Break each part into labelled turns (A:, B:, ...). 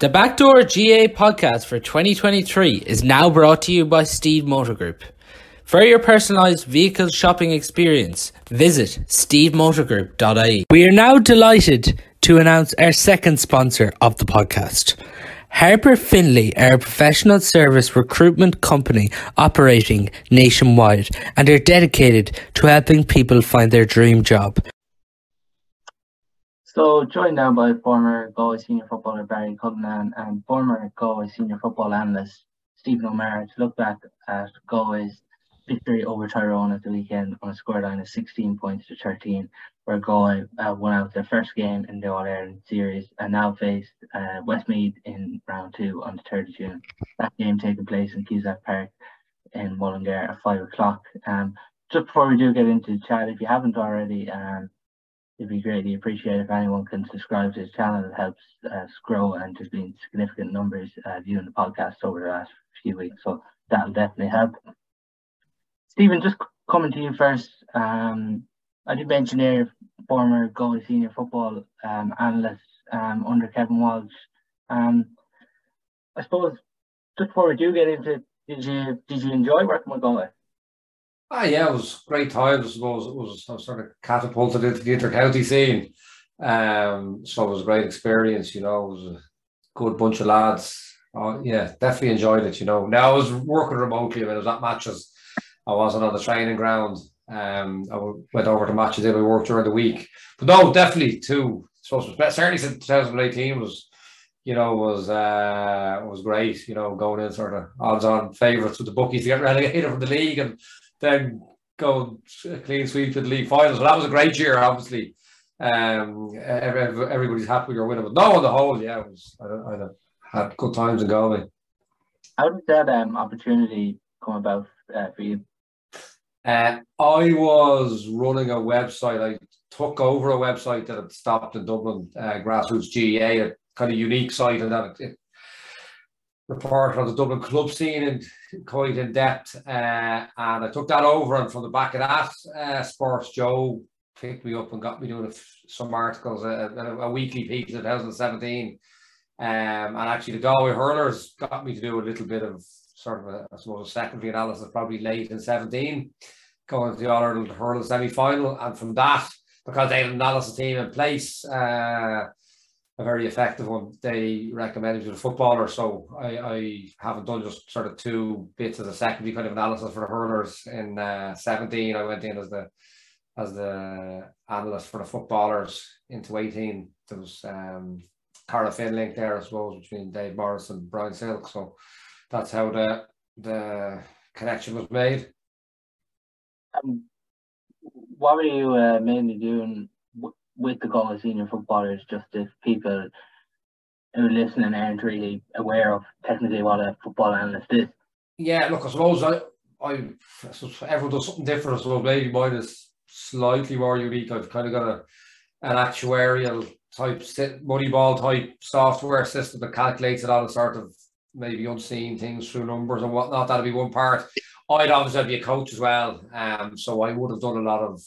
A: The Backdoor GAA podcast for 2023 is now brought to you by Steede Motor Group. For your personalised vehicle shopping experience, visit steedemotorgroup.ie. We are now delighted to announce our second sponsor of the podcast. Harper Finley are a professional service recruitment company operating nationwide and are dedicated to helping people find their dream job.
B: So joined now by former Galway senior footballer Barry Cullinane and former Galway senior football analyst Stephen O'Meara to look back at Galway's victory over Tyrone at the weekend on a scoreline of 16 points to 13, where Galway uh, won out their first game in the All Ireland series and now faced uh, Westmeath in round two on the 3rd of June. That game taking place in Cusack Park in Mullingar at 5 o'clock. Um, just before we do get into the chat, if you haven't already, um, it'd be greatly appreciated if anyone can subscribe to his channel. It helps us grow and there's been significant numbers uh, viewing the podcast over the last few weeks. So that'll definitely help. Stephen, just coming to you first. Um, I did mention there, former Galway senior football um, analyst um, under Kevin Walsh. Um, I suppose just before we do get into did you did you enjoy working with Galway?
C: Ah, yeah, it was great times. I suppose it was, sort of catapulted into the inter-county scene. Um, so it was a great experience. You know, it was a good bunch of lads. Oh, yeah, definitely enjoyed it. You know, now I was working remotely. When I was at matches, I wasn't on the training ground. Um, I went over to matches. We worked during the week. But no, definitely too. So certainly since 2018 was you know, was uh, was great. You know, going in sort of odds-on favourites with the bookies to get relegated from the league, and then go clean sweep to the league finals. But that was a great year, obviously. Um, everybody's happy you're winning, but no, on the whole, yeah, it was. I, I had good times in Galway.
B: How did that um, opportunity come about uh, for you?
C: Uh, I was running a website. I took over a website that had stopped in Dublin, uh, Grassroots GAA, a kind of unique site, and that it, report on the Dublin club scene and quite in depth. Uh, and I took that over, and from the back of that, uh, SportsJOE picked me up and got me doing some articles, a, a weekly piece in 2017. Um, and actually, the Galway hurlers got me to do a little bit of sort of a, I suppose, a secondary analysis, probably late in 17, going to the All Ireland hurling semi final. And from that, because they had an analysis team in place, uh, a very effective one. They recommended to the footballer, so I, I haven't done just sort of two bits of the secondary kind of analysis for the hurlers. In uh, 17, I went in as the as the analyst for the footballers into 18. There was um, Cara Finlink there, I suppose, between Dave Morris and Brian Silke. So that's how the the connection was made.
B: Um, what were you uh, mainly doing with the Galway senior footballers, just if people who are listening aren't really aware of technically what a football analyst is.
C: Yeah, look, I suppose I, I, I suppose everyone does something different. I suppose maybe mine is slightly more unique. I've kind of got a an actuarial type money ball type software system that calculates a lot of sort of maybe unseen things through numbers and whatnot. That'd be one part. I'd obviously be a coach as well. Um, so I would have done a lot of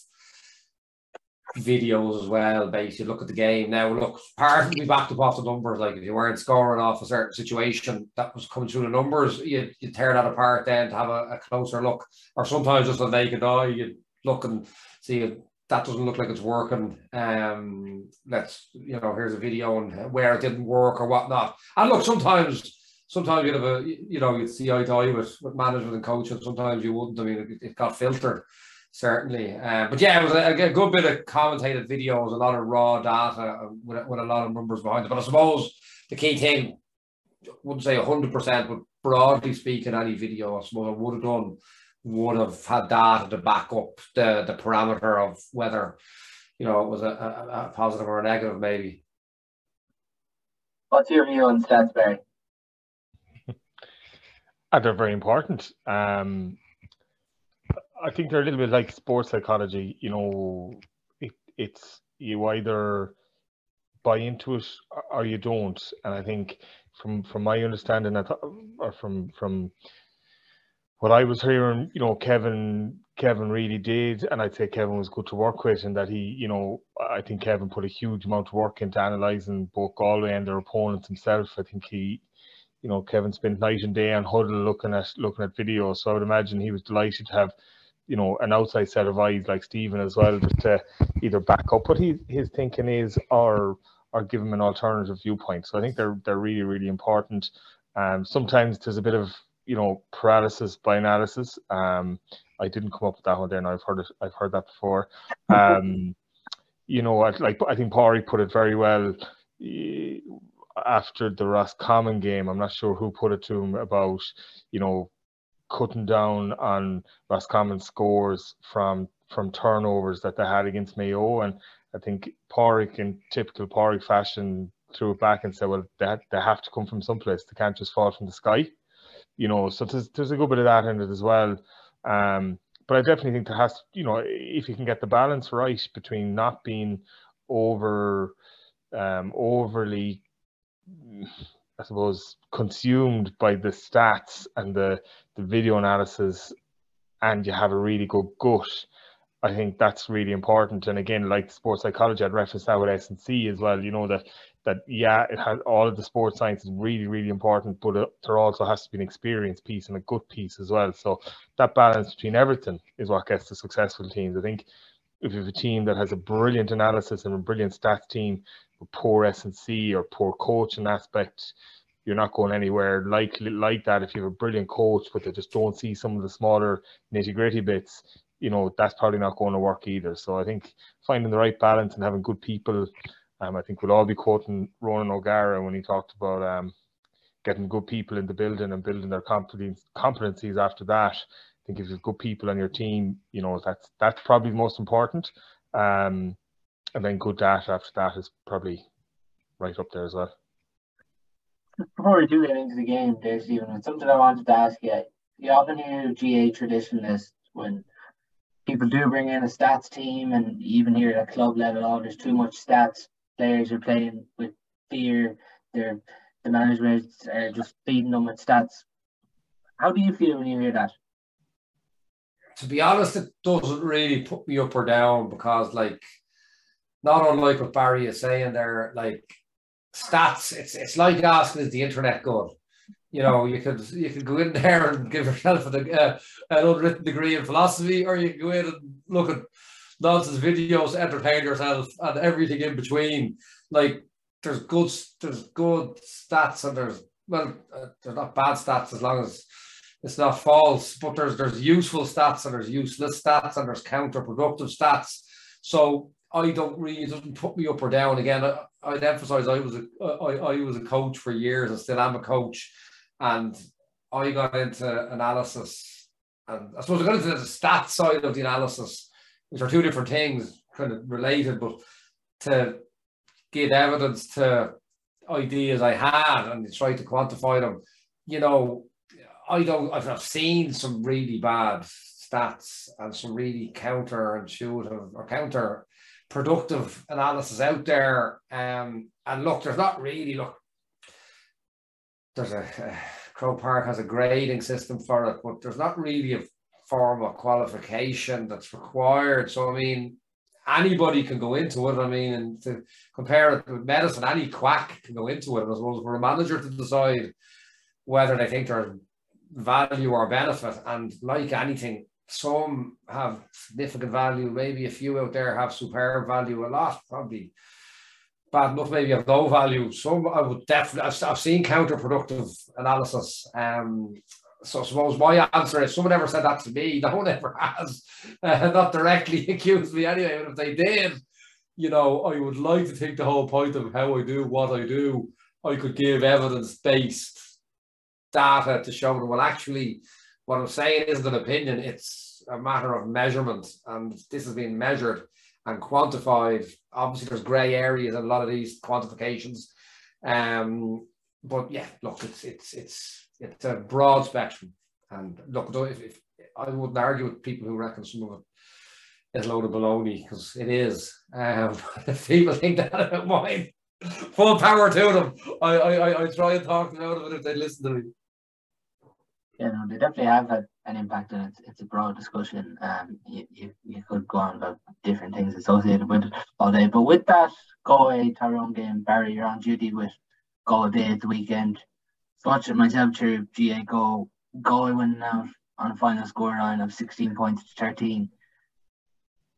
C: videos as well, basically look at the game. Now, look, part me backed up off the numbers. Like if you weren't scoring off a certain situation that was coming through the numbers, you you tear that apart then to have a, a closer look. Or sometimes just a naked eye, you look and see it, that doesn't look like it's working. Um, let's you know, here's a video and where it didn't work or whatnot. And look, sometimes sometimes you'd have a you know you'd see eye to eye with, with management and coaching. Sometimes you wouldn't. I mean, it, it got filtered certainly. Uh, but yeah, it was a, a, good bit of commentated videos, a lot of raw data uh, with, with a lot of numbers behind it. But I suppose the key thing, I wouldn't say 100%, but broadly speaking, any video I suppose I would have done would have had data to back up the, the parameter of whether, you know, it was a, a, a positive or a negative, maybe.
B: What's your view on stats, Barry?
D: Uh, they're very important. Um, I think they're a little bit like sports psychology. You know, it, it's you either buy into it or you don't. And I think from from my understanding, or from from what I was hearing, you know, Kevin Kevin really did, and I'd say Kevin was good to work with, and that he, you know, I think Kevin put a huge amount of work into analysing both Galway and their opponents himself. I think he, you know, Kevin spent night and day on Hudl looking at looking at videos. So I would imagine he was delighted to have, you know, an outside set of eyes like Stephen as well, just to either back up what he his thinking is or or give him an alternative viewpoint. So I think they're they're really really important. Um, sometimes there's a bit of you know paralysis by analysis. Um, I didn't come up with that one there, and I've heard it. I've heard that before. Um, you know, like I think Pari put it very well after the Roscommon game. I'm not sure who put it to him about you know cutting down on Roscommon scores from from turnovers that they had against Mayo, and I think Pádraig in typical Pádraig fashion threw it back and said, well, they, they have to come from someplace. They can't just fall from the sky. You know, so there's, there's a good bit of that in it as well. Um, but I definitely think there has, to, you know, if you can get the balance right between not being over, um, overly, I suppose, consumed by the stats and the the video analysis, and you have a really good gut. I think that's really important. And again, like sports psychology, I'd reference that with S and C as well. You know that that yeah, it has all of the sports science is really really important, but it, there also has to be an experience piece and a good piece as well. So that balance between everything is what gets the successful teams. I think if you have a team that has a brilliant analysis and a brilliant stats team, poor S and C or poor coaching aspect, you're not going anywhere like like that. If you have a brilliant coach, but they just don't see some of the smaller nitty gritty bits, you know that's probably not going to work either. So I think finding the right balance and having good people um, I think we'll all be quoting Ronan O'Gara when he talked about um, getting good people in the building and building their competencies after that. I think if you've good people on your team, you know, that's that's probably the most important. Um, and then good data after that is probably right up there as well.
B: Before we do get into the game there, Stephen, something I wanted to ask you. You often hear GAA traditionalists when people do bring in a stats team and even here at club level, oh, there's too much stats players are playing with fear. They're the management are just feeding them with stats. How do you feel when you hear that?
C: To be honest, it doesn't really put me up or down because, like, not unlike what Barry is saying there, like stats. It's it's like asking is the internet good. You know, you could you could go in there and give yourself an, uh, an unwritten degree in philosophy, or you could go in and look at nonsense videos, entertain yourself, and everything in between. Like there's good, there's good stats, and there's well, uh, there's not bad stats as long as it's not false. But there's there's useful stats and there's useless stats and there's counterproductive stats. So I don't really it doesn't put me up or down. Again, I, I'd emphasize I was a I, I was a coach for years. And still am a coach, and I got into analysis and I suppose I got into the stats side of the analysis which are two different things, kind of related, but to give evidence to ideas I had and try to quantify them, you know, I don't, I've seen some really bad stats and some really counterintuitive or counter productive analysis out there. Um, and look, there's not really, look, there's a, uh, Croke Park has a grading system for it, but there's not really a form of qualification that's required. So, I mean, anybody can go into it. I mean, and to compare it with medicine, any quack can go into it. I suppose for a manager to decide whether they think there's value or benefit. And like anything, some have significant value. Maybe a few out there have superb value. A lot probably bad enough. Maybe have no value. Some I would definitely. I've, I've seen counterproductive analysis. Um, so I suppose my answer is someone ever said that to me, no one ever has, uh, not directly accused me anyway, but if they did, you know, I would like to take the whole point of how I do what I do, I could give evidence-based data to show them, well, actually, what I'm saying isn't an opinion, it's a matter of measurement, and this has been measured and quantified. Obviously, there's grey areas in a lot of these quantifications, um, but yeah, look, it's it's it's it's a broad spectrum. And look, if, if I wouldn't argue with people who reckon some of it is a load of baloney because it is. Um, if people think that about mine, full power to them. I, I, I try and talk them out of it if they listen to me.
B: Yeah, no, they definitely have had an impact, and it's it's a broad discussion. Um, you, you, you could go on about different things associated with it all day. But with that Galway Tyrone game, Barry, you're on duty with Galway Bay at the weekend. Watching myself through GAAGO Galway winning out on a final scoreline of 16 points to 13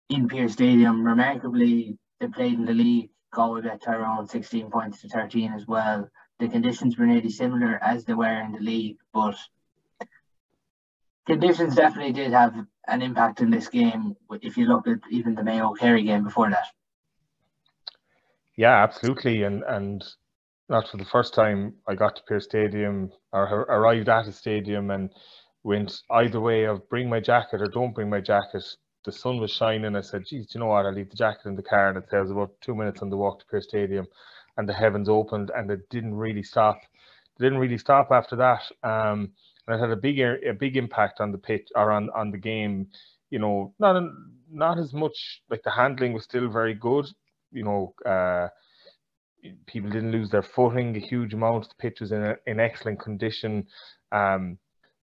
B: in Pearse Stadium. Remarkably, they played in the league. Galway bet Tyrone 16 points to 13 as well. The conditions were nearly similar as they were in the league, but conditions definitely did have an impact in this game. If you look at even the Mayo Kerry game before that.
D: Yeah, absolutely, and and not for the first time I got to Pearse Stadium or arrived at a stadium and went either way of bring my jacket or don't bring my jacket. The sun was shining. I said, geez, you know what? I'll leave the jacket in the car. And it says about two minutes on the walk to Pearse Stadium and the heavens opened and it didn't really stop. It didn't really stop after that. Um, and it had a big a big impact on the pitch or on, on the game. You know, not not as much like the handling was still very good. You know, uh, people didn't lose their footing a huge amount. The pitch was in a, in excellent condition. Um,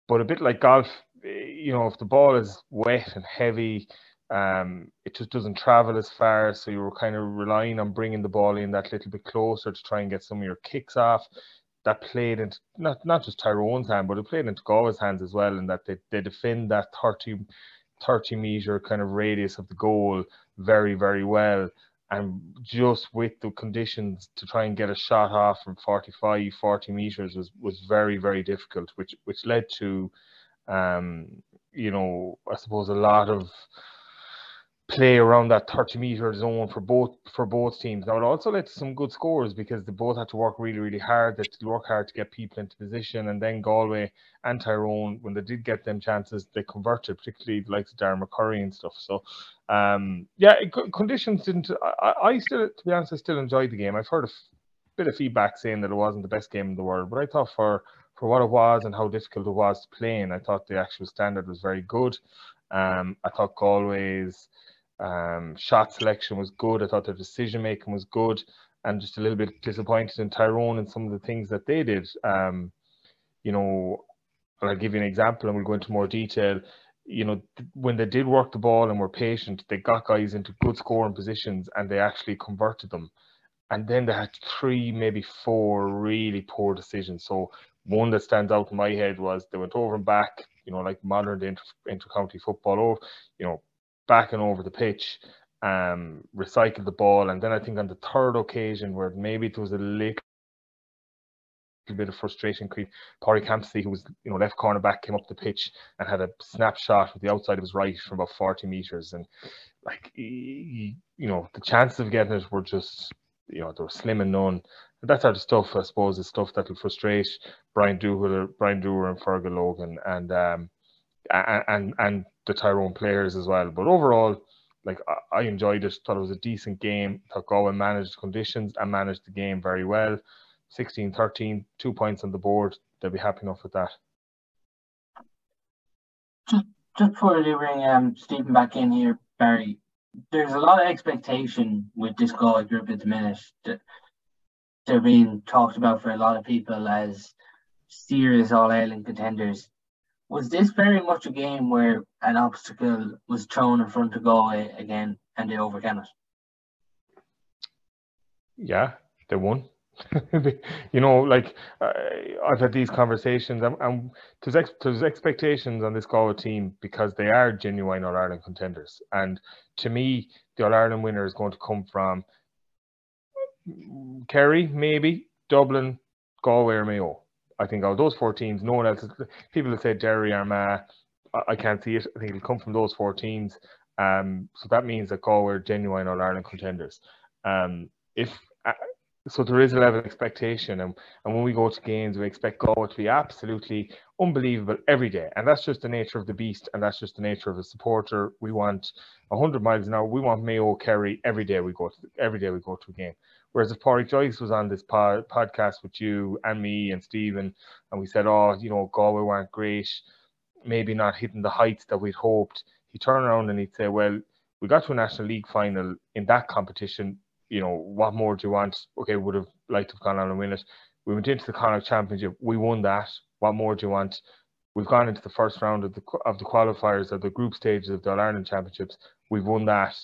D: but a bit like golf, you know, if the ball is wet and heavy, um, it just doesn't travel as far. So you were kind of relying on bringing the ball in that little bit closer to try and get some of your kicks off. That played into not not just Tyrone's hand, but it played into Galway's hands as well, in that they, they defend that 30, 30 meter kind of radius of the goal very, very well. And just with the conditions to try and get a shot off from 45 40 meters was was very very difficult which which led to um you know i suppose a lot of play around that 30 meter zone for both for both teams. Now it also led to some good scores because they both had to work really, really hard. They had to work hard to get people into position, and then Galway and Tyrone, when they did get them chances, they converted, particularly the likes of Darren McCurry and stuff. So, um, yeah, conditions didn't. I, I still, to be honest, I still enjoyed the game. I've heard a bit of feedback saying that it wasn't the best game in the world, but I thought for for what it was and how difficult it was to play in, I thought the actual standard was very good. Um, I thought Galway's um, shot selection was good. I thought their decision making was good, and just a little bit disappointed in Tyrone and some of the things that they did. Um, you know, I'll give you an example, and we'll go into more detail. You know, when they did work the ball and were patient, they got guys into good scoring positions, and they actually converted them. And then they had three, maybe four really poor decisions. So one that stands out in my head was they went over and back, you know, like modern inter, inter-county football, over, you know, back and over the pitch, um, recycled the ball, and then I think on the third occasion where maybe it was a little bit of frustration creep. Corey Campsey, who was you know left corner back, came up the pitch and had a snapshot with the outside of his right from about 40 meters, and like you know the chances of getting it were just you know they were slim and none. And that sort of stuff, I suppose, is stuff that will frustrate Brian Dooher, Brian Dooher, and Fergal Logan, and um, and and the Tyrone players as well. But overall, like I, enjoyed it. Thought it was a decent game. Thought Galway managed the conditions and managed the game very well. 16-13, two points on the board. They'll be happy enough with that.
B: Just, just before we bring um, Stephen back in here, Barry, there's a lot of expectation with this Galway group at the minute. They're being talked about for a lot of people as serious All Ireland contenders was this very much a game where an obstacle was thrown in front of Galway again and they overcame it?
D: Yeah, they won. you know, like uh, I've had these conversations, and, and there's, ex- there's expectations on this Galway team because they are genuine All Ireland contenders. And to me, the All Ireland winner is going to come from Kerry, maybe Dublin, Galway, or Mayo. I think out of those four teams, no one else. People have said Derry, Armagh. I, I can't see it. I think it'll come from those four teams. Um, so that means that Galway are genuine All Ireland contenders. Um, if uh, so, there is a level of expectation, and, and when we go to games, we expect Galway to be absolutely unbelievable every day, and that's just the nature of the beast, and that's just the nature of a supporter. We want 100 miles an hour. We want Mayo Kerry every day we go to every day we go to a game. Whereas if Pádraig Joyce was on this pod, podcast with you and me and Stephen, and we said, oh, you know, Galway weren't great, maybe not hitting the heights that we'd hoped, he'd turn around and he'd say, well, we got to a National League final in that competition. You know, what more do you want? Okay, would have liked to have gone on and win it. We went into the Connacht Championship. We won that. What more do you want? We've gone into the first round of the of the qualifiers of the group stages of the All Ireland Championships. We've won that.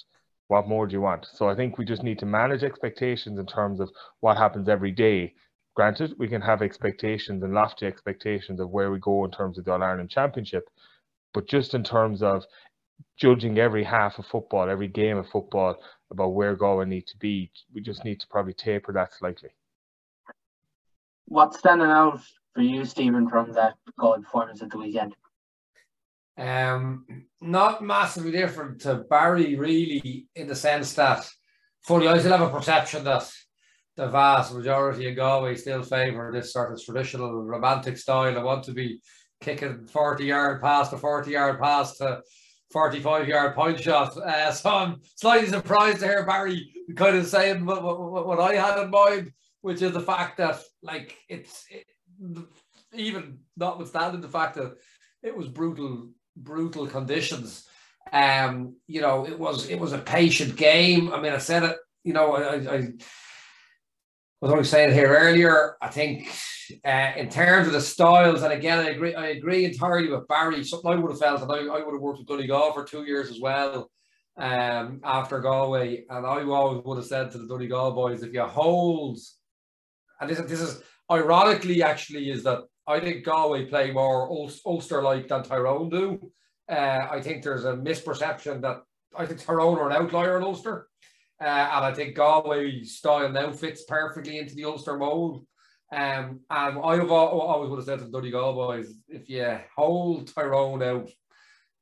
D: What more do you want? So I think we just need to manage expectations in terms of what happens every day. Granted, we can have expectations and lofty expectations of where we go in terms of the All Ireland Championship, but just in terms of judging every half of football, every game of football about where Galway need to be, we just need to probably taper that slightly.
B: What's standing out for you, Stephen, from that Galway performance at the weekend?
C: Um, not massively different to Barry, really, in the sense that, fully, I still have a perception that the vast majority of Galway still favour this sort of traditional romantic style. I want to be kicking 40 yard pass to 40 yard pass to 45 yard point shot. Uh, so I'm slightly surprised to hear Barry kind of saying what, what, what, I had in mind, which is the fact that, like, it's it, even notwithstanding the fact that it was brutal, brutal conditions. Um, you know, it was it was a patient game. I mean, I said it. You know, I, I was only saying here earlier. I think uh, in terms of the styles, and again, I agree. I agree entirely with Barry. Something I would have felt, and I, I would have worked with Donegal for two years as well. Um, after Galway, and I always would have said to the Donegal boys, if you hold, and this, this is ironically actually is that I think Galway play more Ulster like than Tyrone do. Uh, I think there's a misperception that I think Tyrone are an outlier in Ulster. Uh, and I think Galway style now fits perfectly into the Ulster mold. Um, and I've always would have said to the Donegal boys, if you hold Tyrone out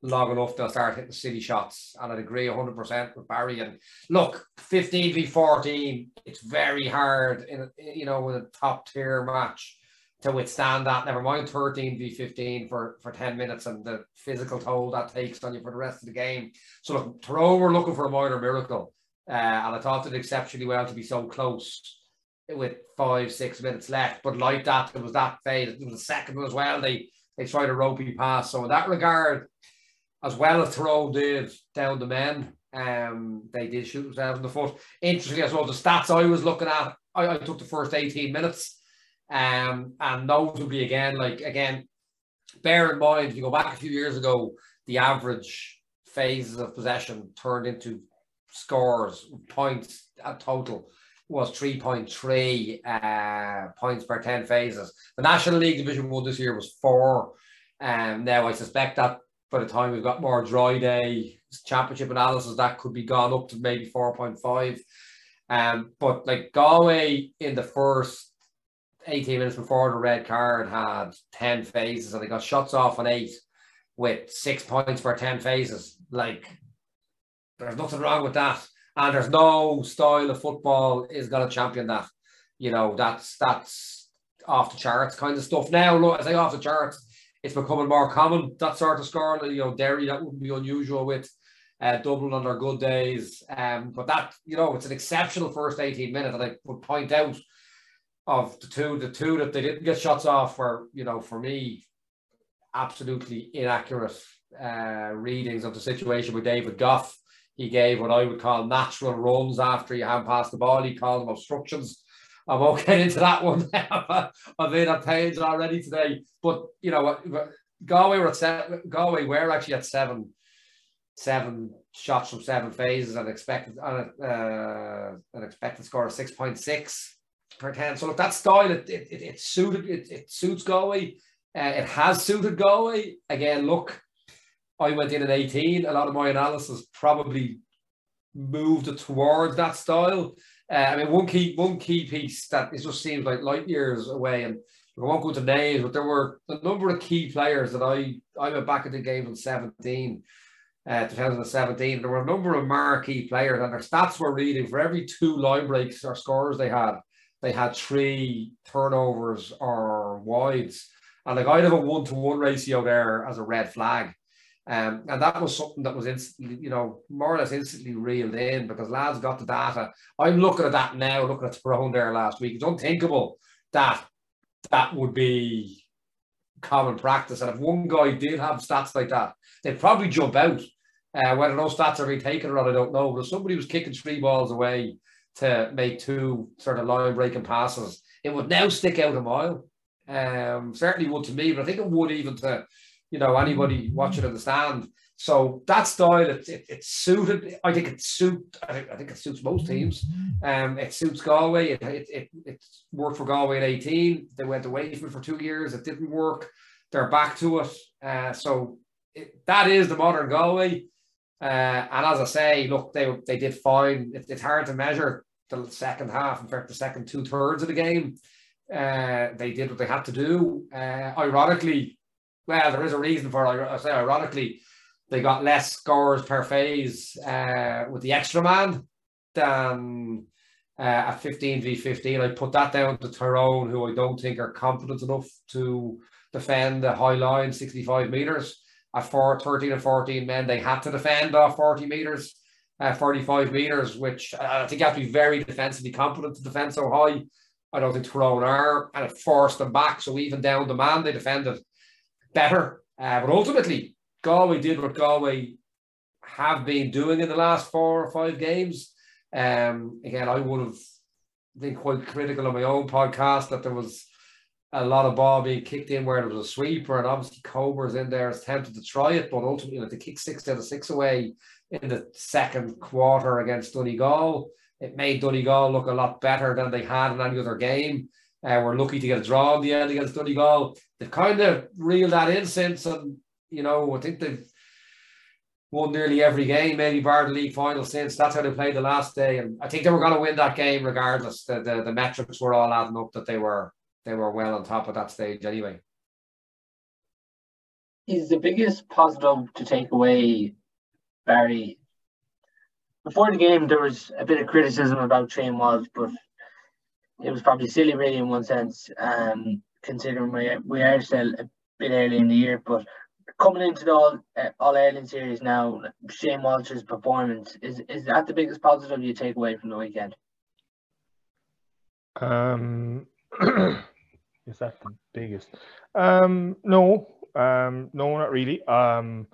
C: long enough, they'll start hitting city shots. And I'd agree 100% with Barry. And look, 15 v 14, it's very hard in you know with a top tier match to withstand that. Never mind 13 v 15 for, for 10 minutes and the physical toll that takes on you for the rest of the game. So look, Tyrone were looking for a minor miracle. Uh, and I thought it exceptionally well to be so close with five, six minutes left. But like that, it was that phase. It was the second one as well. They they tried a ropey pass. So in that regard, as well as Tyrone did down the men, um, they did shoot themselves in the foot. Interestingly as well, the stats I was looking at, I, I took the first 18 minutes. Um, and notably again, like again, bear in mind, if you go back a few years ago, the average phases of possession turned into scores, points at total was 3.3 uh, points per 10 phases. The National League Division 1 this year was four. Um, now, I suspect that by the time we've got more dry day championship analysis, that could be gone up to maybe 4.5. Um, but like Galway in the first 18 minutes before the red card had 10 phases and they got shots off on eight with six points for 10 phases. Like, there's nothing wrong with that. And there's no style of football is going to champion that. You know, that's that's off the charts kind of stuff. Now, look, as I say off the charts, it's becoming more common, that sort of score. You know, Derry, that wouldn't be unusual with uh, Dublin on their good days. Um, but that, you know, it's an exceptional first 18 minutes. And I would point out of the two, the two that they didn't get shots off were, you know, for me, absolutely inaccurate uh, readings of the situation with David Gough. He gave what I would call natural runs after you have passed the ball. He called them obstructions. I won't get into that one. I've made that page already today. But you know, Galway were at seven, Galway were actually at seven, seven shots from seven phases and expected uh, an expected score of six point six 10. So look, that style, it, it, it, it suited, it, it suits Galway. Uh, it has suited Galway. Again, look, I went in at 18. A lot of my analysis probably moved it towards that style. Uh, I mean, one key one key piece that it just seems like light years away, and I won't go into names, but there were a number of key players that I I went back in the game in 17, uh, 2017. There were a number of marquee players, and their stats were reading for every two line breaks or scores they had they had three turnovers or wides. And like I'd have a one to one ratio there as a red flag. Um, and that was something that was instantly, you know, more or less instantly reeled in because lads got the data. I'm looking at that now, looking at Tyrone there last week. It's unthinkable that that would be common practice. And if one guy did have stats like that, they'd probably jump out. Uh, whether those stats are being taken or not, I don't know. But if somebody was kicking three balls away to make two sort of line breaking passes. It would now stick out a mile. Um, certainly would to me, but I think it would even to you know anybody watching in the stand. So that style, it, it, it suited. I think it suit. I think, I think it suits most teams. Um, it suits Galway. It, it, it, it worked for Galway at 18. They went away from it for two years. It didn't work. They're back to it. Uh, so it, that is the modern Galway. Uh, and as I say, look, they they did fine. It, it's hard to measure the second half. In fact, the second two thirds of the game, uh, they did what they had to do. Uh, ironically, well, there is a reason for it. I say ironically they got less scores per phase uh, with the extra man than uh, at 15 v 15. I put that down to Tyrone, who I don't think are competent enough to defend the high line 65 metres. At four, 13 and 14 men, they had to defend off 40 metres, uh, 45 metres, which I think you have to be very defensively competent to defend so high. I don't think Tyrone are, and it forced them back. So even down the man, they defended better. Uh, but ultimately, Galway did what Galway have been doing in the last four or five games. Um, again, I would have been quite critical on my own podcast that there was a lot of ball being kicked in where there was a sweeper, and obviously Cobra's in there is tempted to try it, but ultimately like, to kick six out of six away in the second quarter against Donegal, it made Donegal look a lot better than they had in any other game. Uh, we're lucky to get a draw in the end against Donegal. They've kind of reeled that in since, and you know, I think they've won nearly every game, maybe bar the league final since. That's how they played the last day, and I think they were going to win that game regardless. The, the the metrics were all adding up that they were they were well on top of that stage anyway.
B: Is the biggest positive to take away, Barry? Before the game, there was a bit of criticism about Shane Walsh, but it was probably silly, really, in one sense, um, considering we, we are still a bit early in the year. But coming into the All uh, All Ireland series now, Shane Walsh's performance is is that the biggest positive you take away from the weekend?
D: Um, is that the biggest? Um, no, um, no, not really. Um,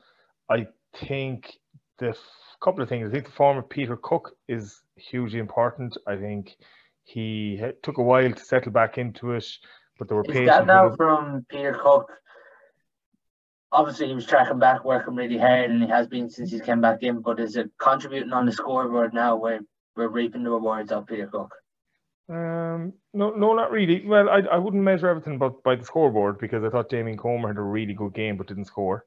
D: I think the couple of things. I think the form of Peter Cooke is hugely important. I think he took a while to settle back into it, but there were
B: is that now from Peter Cooke obviously he was tracking back, working really hard, and he has been since he's came back in. But is it contributing on the scoreboard now where we're reaping the rewards of Peter Cooke?
D: Um, no, no, not really. Well, I, I wouldn't measure everything but by the scoreboard because I thought Damien Comer had a really good game but didn't score.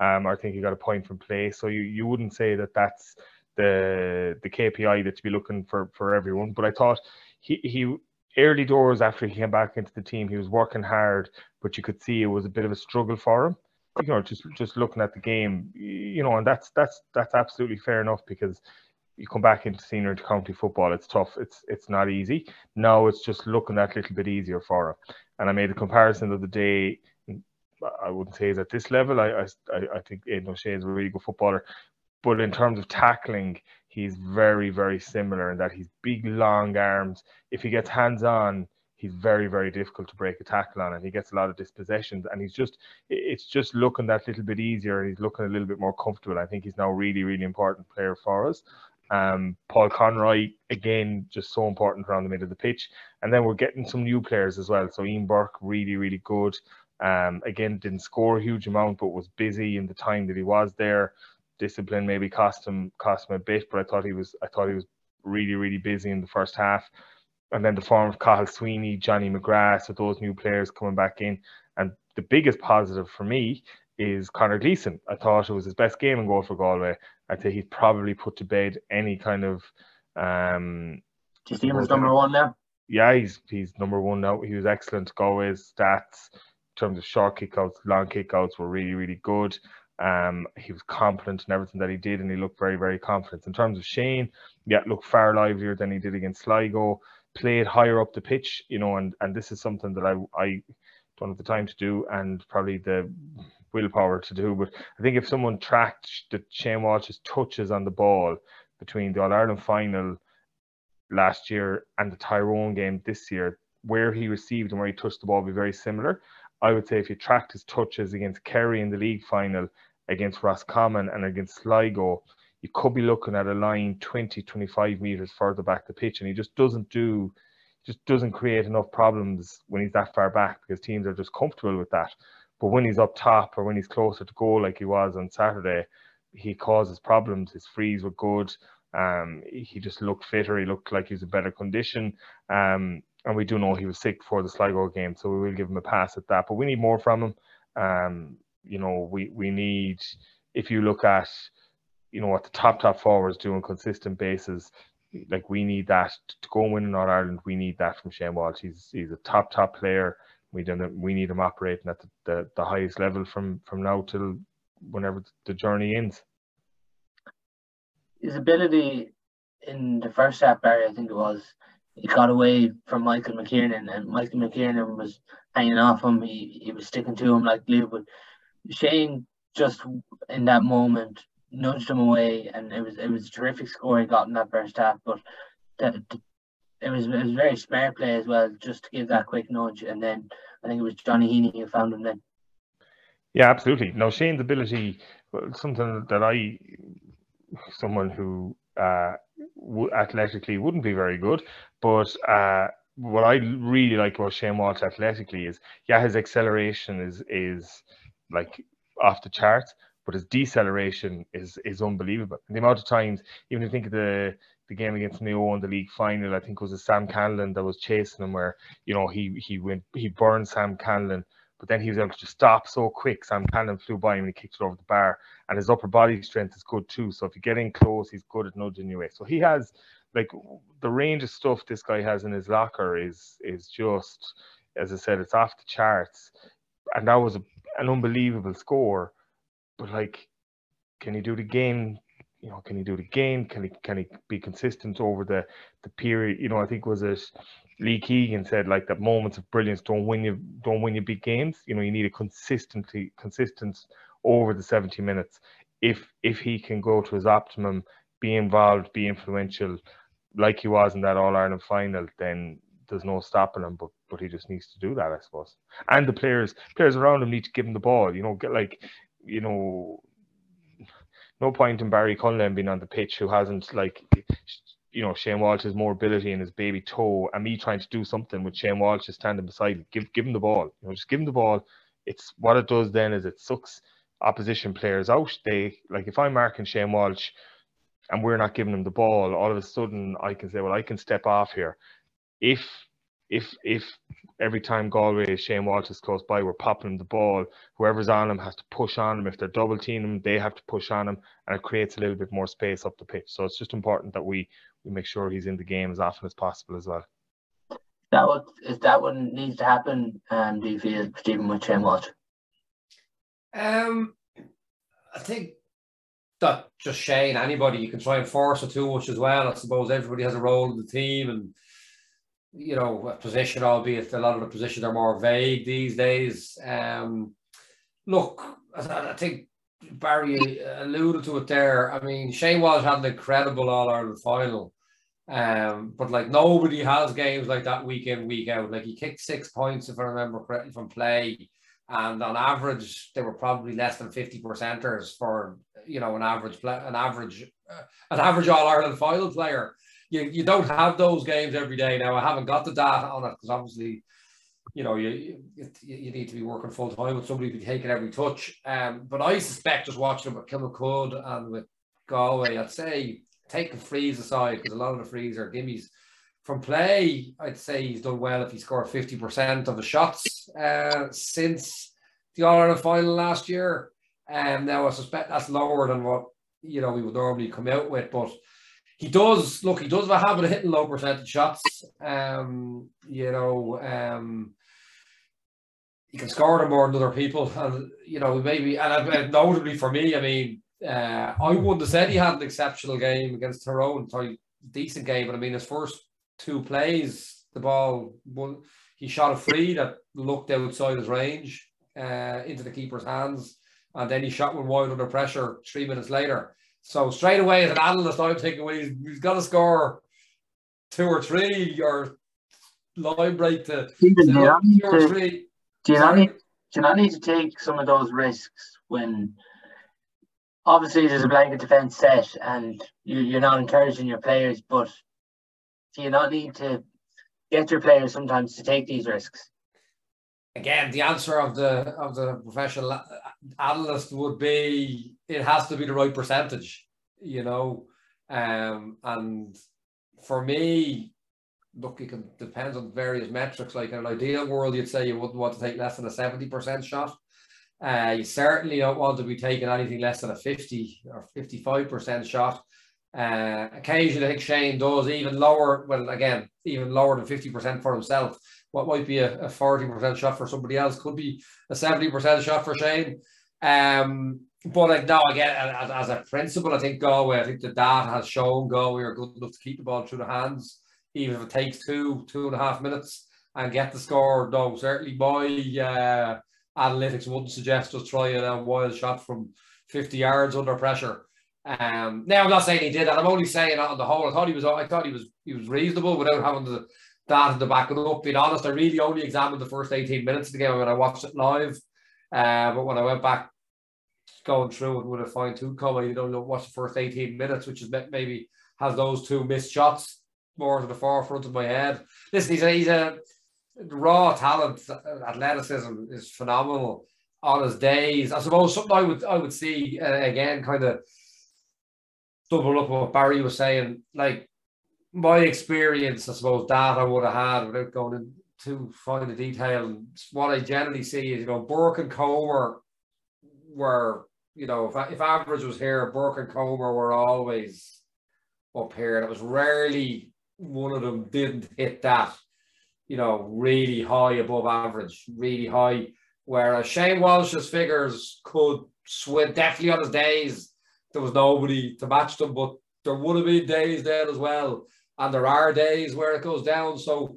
D: Um, I think he got a point from play, so you, you wouldn't say that that's the the KPI that to be looking for for everyone. But I thought he he early doors after he came back into the team, he was working hard, but you could see it was a bit of a struggle for him you know, just just looking at the game, you know, and that's that's that's absolutely fair enough because you come back into senior county football, it's tough. It's it's not easy. Now it's just looking that little bit easier for him. And I made a comparison of the day. I wouldn't say he's at this level. I I, I think Aidan O'Shea is a really good footballer, but in terms of tackling, he's very very similar in that he's big long arms. If he gets hands on, he's very very difficult to break a tackle on and he gets a lot of dispossessions and he's just it's just looking that little bit easier and he's looking a little bit more comfortable. I think he's now really really important player for us. Um, paul conroy again just so important around the middle of the pitch. And then we're getting some new players as well. So ian burke really really good um, again didn't score a huge amount but was busy in the time that he was there discipline maybe cost him cost him a bit but i thought he was i thought he was really really busy in the first half and then the form of Cathal Sweeney, Johnny McGrath, so those new players coming back in. And the biggest positive for me is Conor Gleeson. I thought it was his best game in goal for Galway. I'd say he'd probably put to bed any kind of. Um,
B: Do you see him as number one now?
D: Yeah, he's he's number one now. He was excellent. Galway's stats terms of short kickouts, long kickouts were really really good. Um, he was confident in everything that he did, and he looked very very confident. In terms of Shane, yeah, looked far livelier than he did against Sligo played higher up the pitch, you know, and, and this is something that I, I don't have the time to do and probably the willpower to do. But I think if someone tracked the Shane Walsh's touches on the ball between the All Ireland final last year and the Tyrone game this year, where he received and where he touched the ball be very similar. I would say if you tracked his touches against Kerry in the league final, against Roscommon and against Sligo, you could be looking at a line 20, 25 meters further back the pitch, and he just doesn't do just doesn't create enough problems when he's that far back because teams are just comfortable with that. But when he's up top or when he's closer to goal like he was on Saturday, he causes problems. His frees were good. Um, he just looked fitter. He looked like he was in better condition. Um, and we do know he was sick before the Sligo game, so we will give him a pass at that. But we need more from him. Um, you know, we we need if you look at you know what the top top forwards do on consistent basis, like we need that to go and win in Northern Ireland. We need that from Shane Walsh. He's he's a top top player. We don't we need him operating at the, the, the highest level from from now till whenever the journey ends.
B: His ability in the first half, Barry, I think it was, he got away from Michael McKernan, and Michael McKernan was hanging off him. He he was sticking to him like glue, but Shane just in that moment nudged him away, and it was it was a terrific score he got in that first half. But the, it was it was very smart play as well, just to give that quick nudge, and then I think it was Johnny Heaney who found him then.
D: Yeah, absolutely. No, Shane's ability, something that I, someone who uh, athletically wouldn't be very good, but uh, what I really like about Shane Walsh athletically is, yeah, his acceleration is is like off the charts, but his deceleration is is unbelievable. And the amount of times, even if you think of the the game against Mayo in the league final, I think it was a Sam Callinan that was chasing him, where you know he he went he burned Sam Callinan, but then he was able to stop so quick. Sam Callinan flew by him and he kicked it over the bar, and his upper body strength is good too. So if you get in close, he's good at nudging you away. So he has like the range of stuff this guy has in his locker is is just as I said, it's off the charts, and that was a, an unbelievable score but like, can he do it again? You know, can he do it again? Can he can he be consistent over the the period? You know, I think was it Lee Keegan said like that moments of brilliance don't win you don't win you big games. You know, you need a consistently consistent over the 70 minutes. If if he can go to his optimum, be involved, be influential, like he was in that All Ireland final, then there's no stopping him. But but he just needs to do that, I suppose. And the players players around him need to give him the ball. You know, get like you know, no point in Barry Cullinane being on the pitch who hasn't like, you know, Shane Walsh has more ability in his baby toe, and me trying to do something with Shane Walsh just standing beside him. Give give him the ball. You know, just give him the ball. It's what it does then is it sucks opposition players out. They like if I'm marking Shane Walsh and we're not giving them the ball, all of a sudden I can say, well, I can step off here. If if if every time Galway Shane Walsh is close by, we're popping him the ball. Whoever's on him has to push on him. If they're double teaming him, they have to push on him, and it creates a little bit more space up the pitch. So it's just important that we we make sure he's in the game as often as possible as well.
B: That what is that what needs to happen? Um, do you feel Stephen with Shane Walsh?
C: Um, I think that just Shane. Anybody you can try and force it too much as well. I suppose everybody has a role in the team and you know, a position, albeit a lot of the positions are more vague these days. Um, look, I, I think Barry alluded to it there. I mean, Shane Walsh had an incredible All Ireland final. Um, but like nobody has games like that week in, week out. Like he kicked six points, if I remember correctly, from play. And on average, they were probably less than 50 percenters for, you know, an average play, an average, uh, an average All Ireland final player you, you don't have those games every day now. I haven't got the data on it because obviously, you know, you, you you need to be working full time with somebody to be taking every touch. Um, but I suspect just watching them with Kilmacud and with Galway, I'd say take the frees aside because a lot of the frees are gimmies. From play, I'd say he's done well if he scored 50% of the shots uh, since the All Ireland final last year. And um, now I suspect that's lower than what you know we would normally come out with, but he does look. He does have a habit of hitting low percentage shots. Um, you know, um, he can score them more than other people, and you know maybe and notably for me, I mean, uh, I wouldn't have said he had an exceptional game against Tyrone. Sorry, decent game, but I mean his first two plays, the ball he shot a free that looked outside his range uh, into the keeper's hands, and then he shot one wide under pressure three minutes later. So straight away as an analyst, I'm thinking, well, he's, he's got to score two or three or line break to, Stephen,
B: two, two or three. Do you, not need, do you not need to take some of those risks when obviously there's a blanket defence set and you, you're not encouraging your players, but do you not need to get your players sometimes to take these risks?
C: Again, the answer of the of the professional analyst would be it has to be the right percentage, you know. Um, and for me, look, it can depends on various metrics. Like in an ideal world, you'd say you wouldn't want to take less than a 70% shot. Uh, you certainly don't want to be taking anything less than a 50 or 55% shot. Uh, occasionally, I think Shane does even lower, well, again, even lower than 50% for himself. What might be a, a 40% shot for somebody else could be a 70% shot for Shane. Um, but like, no, again, as, as a principle, I think Galway, I think the data has shown Galway are good enough to keep the ball through the hands, even if it takes two, two and a half minutes and get the score. No, certainly my uh, analytics wouldn't suggest us trying a wild shot from 50 yards under pressure. Um, now I'm not saying he did that. I'm only saying on the whole. I thought he was. I thought he was. He was reasonable without having the data to back it up. Being honest, I really only examined the first 18 minutes of the game when I watched it live. Uh, but when I went back going through it with a fine tooth comb, I you know watch the first 18 minutes, which is maybe has those two missed shots more to the forefront of my head. Listen, he's a, he's a raw talent. Athleticism is phenomenal on his days. I suppose something I would I would see uh, again, kind of double up what Barry was saying. Like my experience, I suppose that I would have had without going into fine detail. What I generally see is you know Burke and Comer were you know if if average was here, Burke and Comer were always up here. And it was rarely one of them didn't hit that you know, really high above average, really high. Whereas Shane Walsh's figures could swim definitely on his days. There was nobody to match them, but there would have been days there as well. And there are days where it goes down. So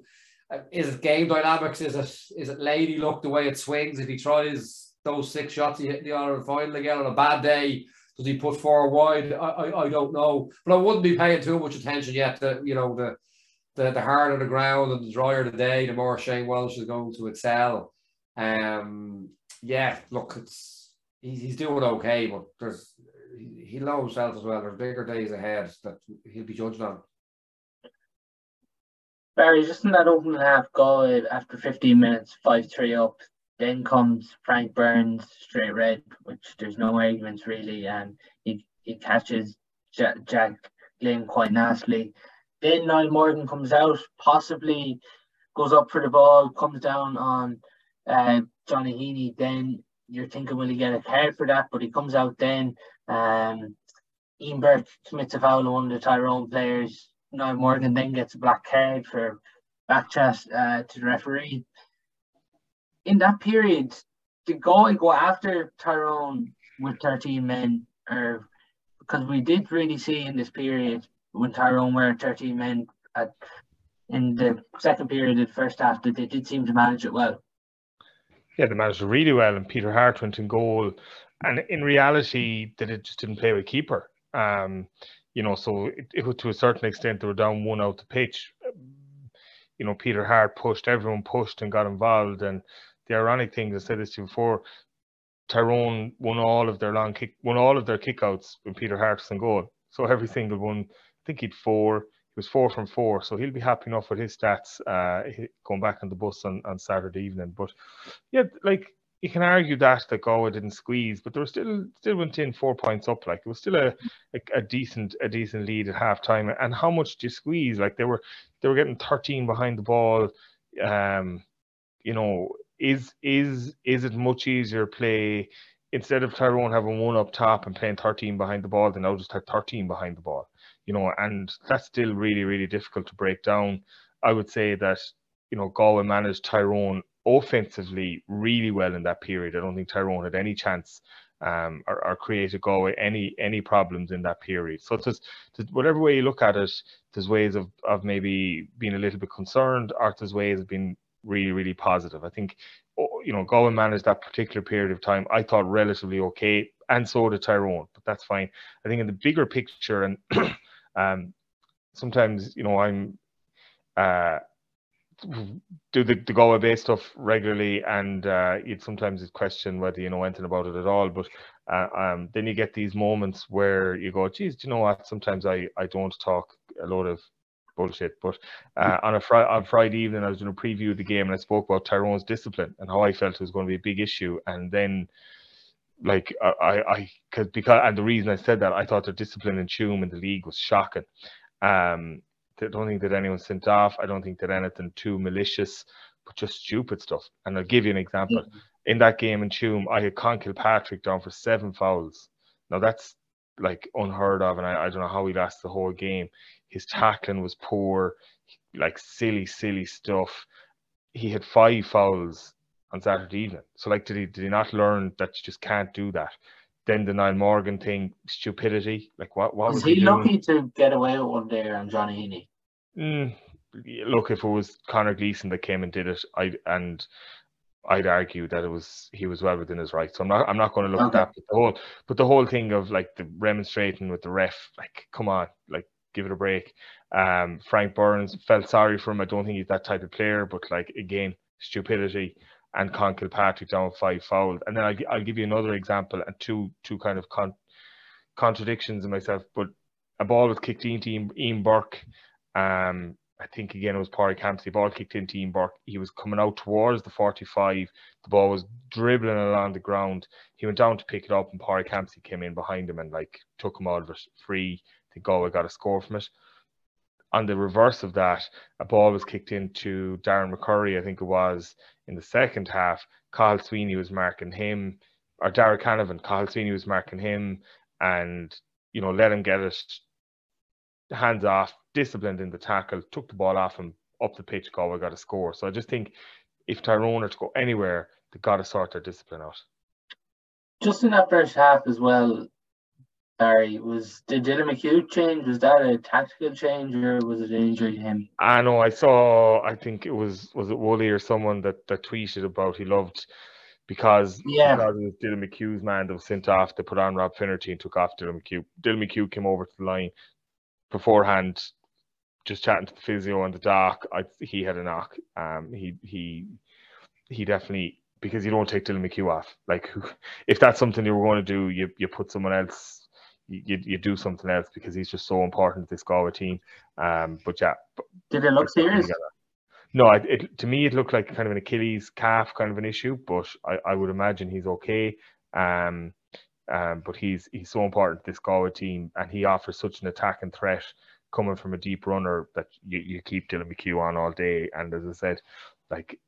C: uh, is it game dynamics? Is it is it lady luck the way it swings? If he tries those six shots, he hit the Ireland final again on a bad day. Does he put four wide? I, I, I don't know, but I wouldn't be paying too much attention yet to you know the the, the harder the ground and the drier the day, the more Shane Walsh is going to excel. Um, yeah, look, it's he's, he's doing okay, but there's he, he knows himself as well. There's bigger days ahead that he'll be judged on.
B: Barry, just in that opening half goal after 15 minutes, 5 3 up, then comes Frank Burns straight red, which there's no arguments really, and he, he catches Jack, Jack quite nicely. Then Niall Morgan comes out, possibly goes up for the ball, comes down on uh, Johnny Heaney. Then you're thinking, will he get a card for that? But he comes out then. Um, Ian Burke commits a foul on one of the Tyrone players. Niall Morgan then gets a black card for backchat uh, to the referee. In that period, did Galway go after Tyrone with 13 men? Or because we did really see in this period when Tyrone were 13 men at, in the second period of the first half, that they did seem to manage it well.
D: Yeah, they managed it really well, and Peter Harte went in goal. And in reality, it just didn't play with keeper. Um, you know, so it, it, to a certain extent they were down one out the pitch. You know, Peter Harte pushed, everyone pushed and got involved. And the ironic thing, I said this before, Tyrone won all of their long kick, won all of their kickouts when Peter Harte was in goal. So every single one I think he'd four. He was four from four, so he'll be happy enough with his stats uh, going back on the bus on, on Saturday evening. But yeah, like you can argue that that Galway didn't squeeze, but there were still still went in four points up. Like it was still a, a, a decent a decent lead at halftime. And how much do you squeeze? Like they were they were getting 13 behind the ball. Um, you know, is is is it much easier play instead of Tyrone having one up top and playing 13 behind the ball, they now just have 13 behind the ball you know, and that's still really, really difficult to break down. I would say that, you know, Galway managed Tyrone offensively really well in that period. I don't think Tyrone had any chance um, or, or created Galway any any problems in that period. So just, whatever way you look at it, there's ways of, of maybe being a little bit concerned, or there's ways of being really, really positive. I think, oh, you know, Galway managed that particular period of time, I thought relatively okay, and so did Tyrone, but that's fine. I think in the bigger picture, and Um, sometimes, you know, I'm uh, do the, the Galway Bay stuff regularly, and uh, you'd sometimes question whether you know anything about it at all. But uh, um, then you get these moments where you go, "Geez, do you know what? Sometimes I I don't talk a lot of bullshit. But uh, on a Friday on Friday evening, I was doing a preview of the game and I spoke about Tyrone's discipline and how I felt it was going to be a big issue. And then, like I, I, cause because and the reason I said that I thought the discipline in Tuam in the league was shocking. Um, don't think that anyone sent off. I don't think that anything too malicious, but just stupid stuff. And I'll give you an example. Mm-hmm. In that game in Tuam, I had Conn Kilpatrick down for seven fouls. Now that's like unheard of, and I, I don't know how he lasted the whole game. His tackling was poor, like silly, silly stuff. He had five fouls on Saturday evening. So like, did he did he not learn that you just can't do that? Then the Niall Morgan thing, stupidity. Like what? What
B: was, was he, he lucky to get away with one there on Johnny
D: Heaney? Mm, look, if it was Conor Gleeson that came and did it, I and I'd argue that it was he was well within his rights. So I'm not I'm not going to look okay. at that. But the whole but the whole thing of like the remonstrating with the ref, like come on, like give it a break. Um, Frank Burns felt sorry for him. I don't think he's that type of player, but like again, stupidity and Conn Kilpatrick down five fouls. And then I'll, I'll give you another example and two two kind of con- contradictions in myself. But a ball was kicked into Ian, Ian Burke. Um, I think again it was Parry Hampsey. Ball kicked into Ian Burke. He was coming out towards the 45. The ball was dribbling along the ground. He went down to pick it up, and Parry Hampsey came in behind him and like took him out of it free. I think Galway got a score from it. On the reverse of that, a ball was kicked into Darren McCurry, I think it was, in the second half. Cathal Sweeney was marking him, or Darragh Canavan, Cathal Sweeney was marking him, and you know, let him get it hands off, disciplined in the tackle, took the ball off him up the pitch, Galway got a score. So I just think if Tyrone are to go anywhere, they've got to sort their discipline out.
B: Just in that first half as well, Barry, was did Dylan McHugh change? Was that a tactical change or was it an injury to him?
D: I know I saw I think it was was it Wooly or someone that, that tweeted about he loved because yeah. because it was Dylan McHugh's man that was sent off, they put on Rob Finnerty and took off Dylan McHugh. Dylan McHugh came over to the line beforehand, just chatting to the physio on the dock. I he had a knock. Um, he he he definitely because you don't take Dylan McHugh off. Like if that's something you were going to do, you you put someone else. You, you do something else because he's just so important to this Galway team. Um, but yeah,
B: did it look serious?
D: No, it, it, to me it looked like kind of an Achilles calf kind of an issue, but I, I would imagine he's okay. Um, um, but he's he's so important to this Galway team, and he offers such an attacking threat coming from a deep runner that you, you keep Dylan McHugh on all day. And as I said, like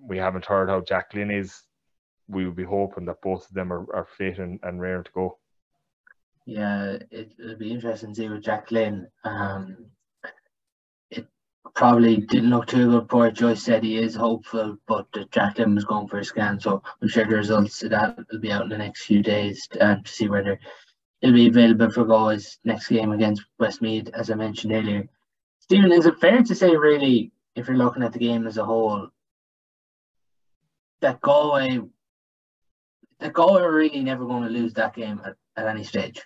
D: we haven't heard how Jack Glynn is. We would be hoping that both of them are, are fit and, and rare to go.
B: Yeah, it, will be interesting to see with Jack Glynn. Um, probably didn't look too good for. Joyce said he is hopeful, but Jack Glynn was going for a scan, so I'm sure the results of that will be out in the next few days um, to see whether it'll be available for Galway's next game against Westmeath, as I mentioned earlier. Stephen, is it fair to say, really, if you're looking at the game as a whole, that Galway, that Galway are really never going to lose that game at, at any stage?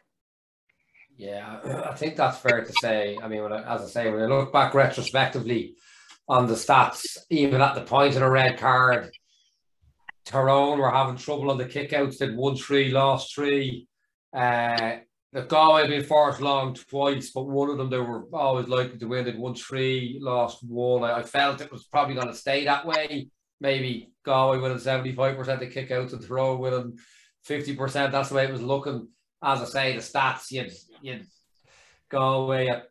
C: Yeah, I think that's fair to say. I mean, I, as I say, when I look back retrospectively on the stats, even at the point of a red card, Tyrone were having trouble on the kickouts, did one three, lost three. Uh, the Galway been forced long twice, but one of them they were always likely to win. They'd won three, lost one. I, I felt it was probably going to stay that way. Maybe Galway winning 75% of kickouts and Tyrone winning 50%. That's the way it was looking as I say, the stats you'd you'd go away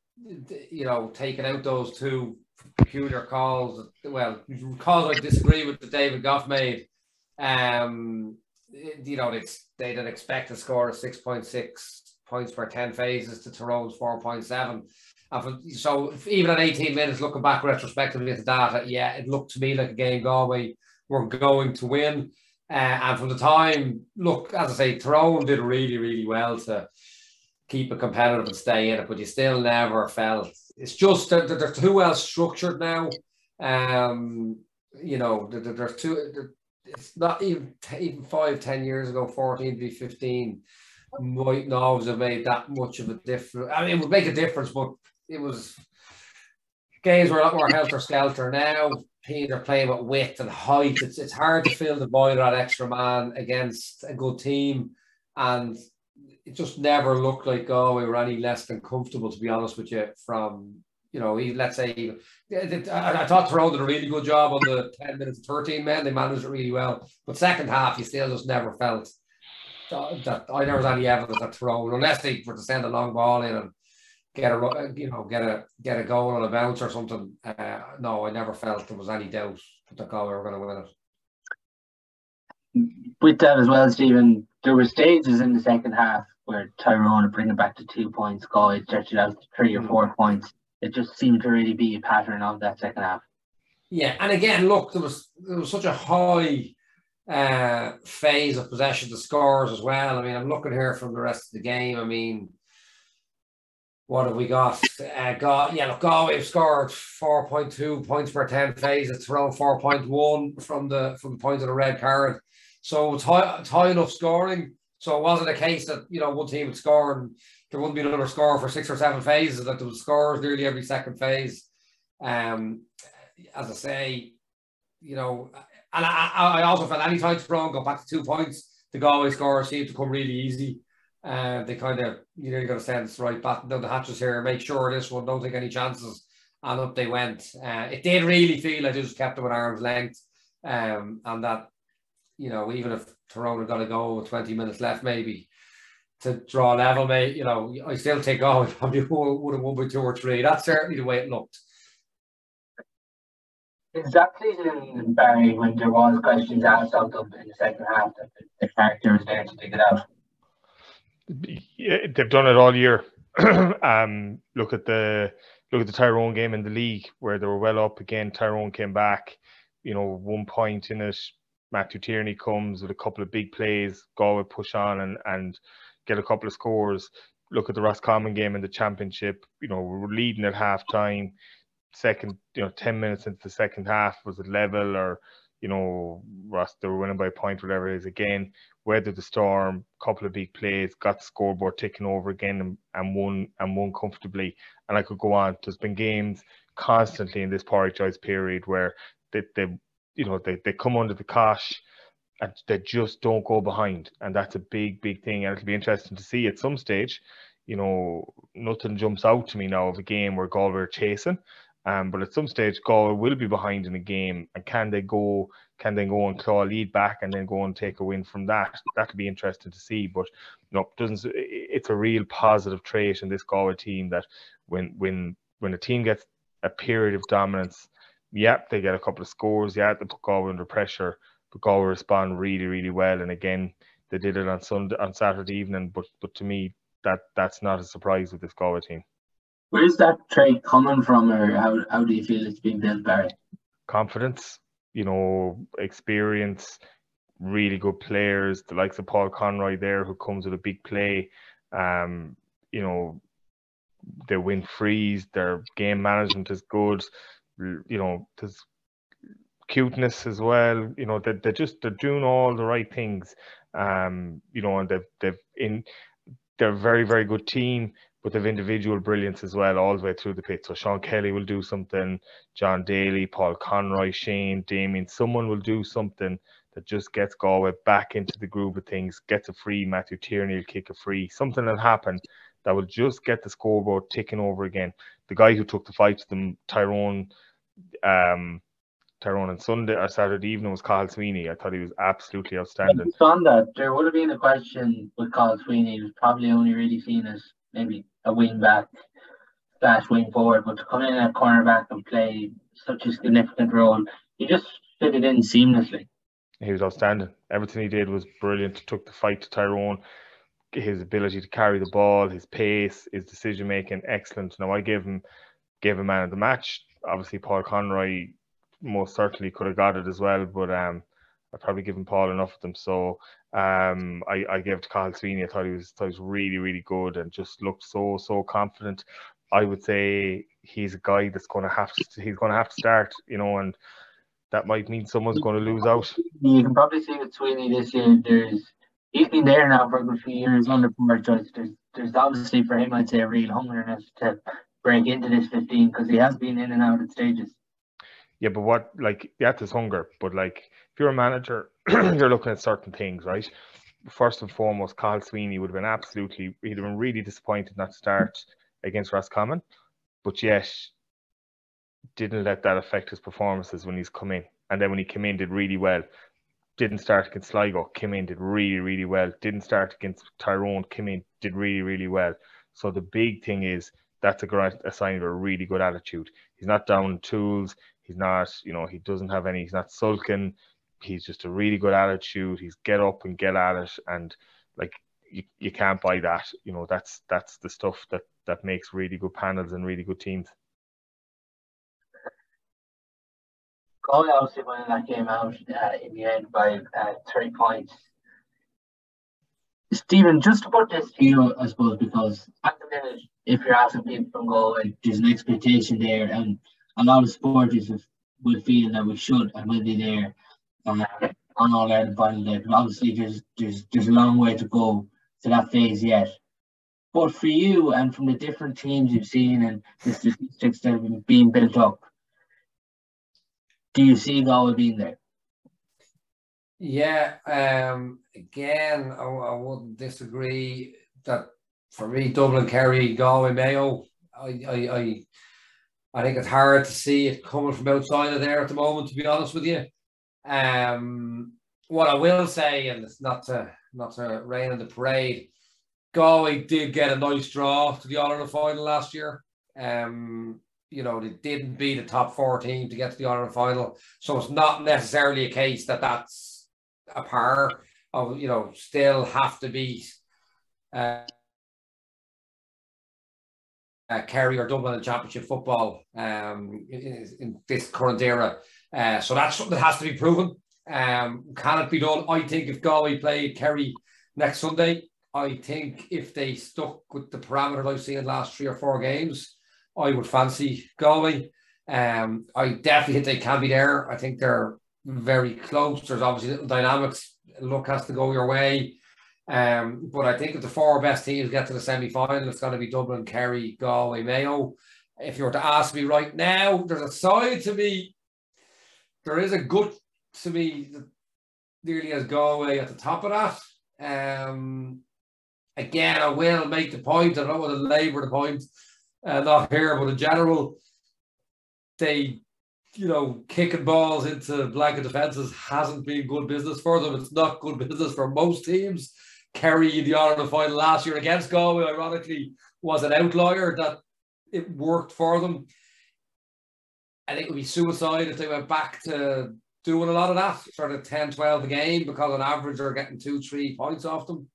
C: you know taking out those two peculiar calls. Well, calls I disagree with the David Gough made. Um, you know, it's they didn't expect to score six point six points per ten phases to Tyrone's four point seven. So even at 18 minutes, looking back retrospectively at the data, yeah, it looked to me like a game Galway were going to win. Uh, and from the time, look, as I say, Tyrone did really, really well to keep it competitive and stay in it, but you still never felt it's just that they're, they're too well structured now. Um, you know, they're, they're too. It's not even even five, ten years ago, 14 v 15 might not have made that much of a difference. I mean, it would make a difference, but it was games were a lot more helter skelter now they're playing with width and height. It's it's hard to fill the void that extra man against a good team, and it just never looked like oh we were any less than comfortable to be honest with you from you know, he, let's say, I, I thought Tyrone did a really good job on the 10 minutes of 13 men. They managed it really well. But second half, you still just never felt that, I never was any evidence that Tyrone, unless they were to send a long ball in and get a, you know, get a get a goal on a bounce or something. Uh, no, I never felt there was any doubt that the Galway were going to win
B: it. With that as well, Stephen, there were stages in the second half where Tyrone would bring it back to two points, Galway stretch it out to three or four points it just seemed to really be a pattern of that second half.
C: Yeah, and again, look, there was there was such a high uh, phase of possession to scores as well. I mean, I'm looking here from the rest of the game. I mean, what have we got? Uh, got yeah, look, Galway have scored 4.2 points per 10 phase. it's around 4.1 from the from the point of the red card. So it's high, it's high enough scoring. So it wasn't a case that you know one team would score and there wouldn't be another score for six or seven phases, that there was scores nearly every second phase. Um, as I say, you know, and I, I also felt any time Tyrone got back to two points, the Galway score seemed to come really easy. Uh, they kind of, you know, you got to sense, right, batten down the hatches here, make sure this one, don't take any chances. And up they went. Uh, it did really feel like they just kept them at arm's length. Um, and that, you know, even if Tyrone had got to go with 20 minutes left, maybe, to draw level, mate. You know, I still think, oh, probably would have won by two or three. That's certainly the way it looked.
B: Exactly, that season, Barry, when there was questions asked of them in the second half, that the character was there to dig it out?
D: Yeah, they've done it all year. um, look at the look at the Tyrone game in the league where they were well up again. Tyrone came back, you know, one point in it. Matthew Tierney comes with a couple of big plays. Galway push on and and get a couple of scores. Look at the Roscommon game in the championship. You know, we were leading at half time. Second, you know, 10 minutes into the second half was it level or, you know, Ross, they were winning by a point, whatever it is. Again, weathered the storm, couple of big plays, got the scoreboard ticking over again and, and won and won comfortably. And I could go on. There's been games constantly in this Joyce period where they you know, they, they come under the cosh and they just don't go behind. And that's a big, big thing. And it'll be interesting to see at some stage. You know, nothing jumps out to me now of a game where Galway are chasing. Um, but at some stage, Galway will be behind in a game, and can they go? Can they go and claw a lead back and then go and take a win from that? That could be interesting to see. But no, doesn't. It's a real positive trait in this Galway team that when when when a team gets a period of dominance, yep, they get a couple of scores. Yeah, they put Galway under pressure but Galway respond really, really well. And again, they did it on Sunday, on Saturday evening. But but to me, that that's not a surprise with this Galway team.
B: Where's that trait coming from, or how how do you feel it's being built, Barry?
D: Confidence, you know, experience, really good players, the likes of Paul Conroy there, who comes with a big play. Um, you know, they win frees, their game management is good. You know, there's cuteness as well. You know, they they're just they're doing all the right things. Um, you know, and they've they've in they're a very very good team, but they've individual brilliance as well all the way through the pit. So Sean Kelly will do something, John Daly, Paul Conroy, Shane, Damien, someone will do something that just gets Galway back into the groove of things, gets a free, Matthew Tierney will kick a free, something will happen that will just get the scoreboard ticking over again. The guy who took the fight to them, Tyrone, um, Tyrone on Sunday or Saturday evening was Cathal Sweeney. I thought he was absolutely outstanding.
B: On that, there would have been a question with Cathal Sweeney. He was probably only really seen as maybe a wing back slash wing forward, but to come in at cornerback and play such a significant role, he just fitted in seamlessly.
D: He was outstanding. Everything he did was brilliant. Took the fight to Tyrone. His ability to carry the ball, his pace, his decision making, excellent. Now I gave him gave him man of the match. Obviously, Paul Conroy most certainly could have got it as well, but um, I've probably given Paul enough of them. So um, I, I gave to Cathal Sweeney. I thought he was thought he was really, really good and just looked so, so confident. I would say he's a guy that's going to have to he's going to have to start, you know, and that might mean someone's going to lose out.
B: You can probably see with Sweeney this year. There's he's been there now for a good few years under Pádraig Joyce. There's there's obviously for him, I'd say, a real hungerness to break into this 15 because he has been in and out at stages.
D: Yeah, but what like that is hunger. But like if you're a manager, you're looking at certain things, right? First and foremost, Cathal Sweeney would have been absolutely he'd have been really disappointed not to start against Roscommon. But yet didn't let that affect his performances when he's come in. And then when he came in, did really well. Didn't start against Sligo, came in, did really, really well. Didn't start against Tyrone, came in, did really, really well. So the big thing is that's a, a sign of a really good attitude. He's not down tools. He's not, you know, he doesn't have any, he's not sulking. He's just a really good attitude. He's get up and get at it. And like, you, you can't buy that. You know, that's, that's the stuff that, that makes really good panels and really good teams.
B: Galway obviously winning that game out uh, in the end by uh, three points. Stephen, just put this you, I suppose, because at the minute, if you're asking people from Galway, there's an expectation there, and a lot of supporters will feel that we should and will be there uh, on All Ireland final day. But obviously, there's there's there's a long way to go to that phase yet. But for you and from the different teams you've seen and the statistics that have been built up, do you see Galway being there?
C: Yeah, um, again, I, I wouldn't disagree that for me, Dublin, Kerry, Galway, Mayo, I, I, I, I think it's hard to see it coming from outside of there at the moment. To be honest with you, um, what I will say, and it's not to not to rain on the parade, Galway did get a nice draw to the All Ireland final last year. Um, you know, they didn't beat a top four team to get to the Ireland final. So it's not necessarily a case that that's a par of, you know, still have to beat uh, uh, Kerry or Dublin in championship football um, in, in, this current era. Uh, so that's something that has to be proven. Um, can it be done? I think if Galway played Kerry next Sunday, I think if they stuck with the parameter I've seen last three or four games, I would fancy Galway. Um, I definitely think they can be there. I think they're very close. There's obviously little dynamics. Luck has to go your way. Um, but I think if the four best teams get to the semi final, it's going to be Dublin, Kerry, Galway, Mayo. If you were to ask me right now, there's a side to me. There is a good to me nearly as Galway at the top of that. Um, again, I will make the point. I don't want to labour the point uh, not here, but in general, they, you know, kicking balls into blanket defences hasn't been good business for them. It's not good business for most teams. Kerry the Ireland final last year against Galway, ironically, was an outlier that it worked for them. I think it would be suicide if they went back to doing a lot of that, sort of 10, 12 a game, because on average they're getting two, three points off them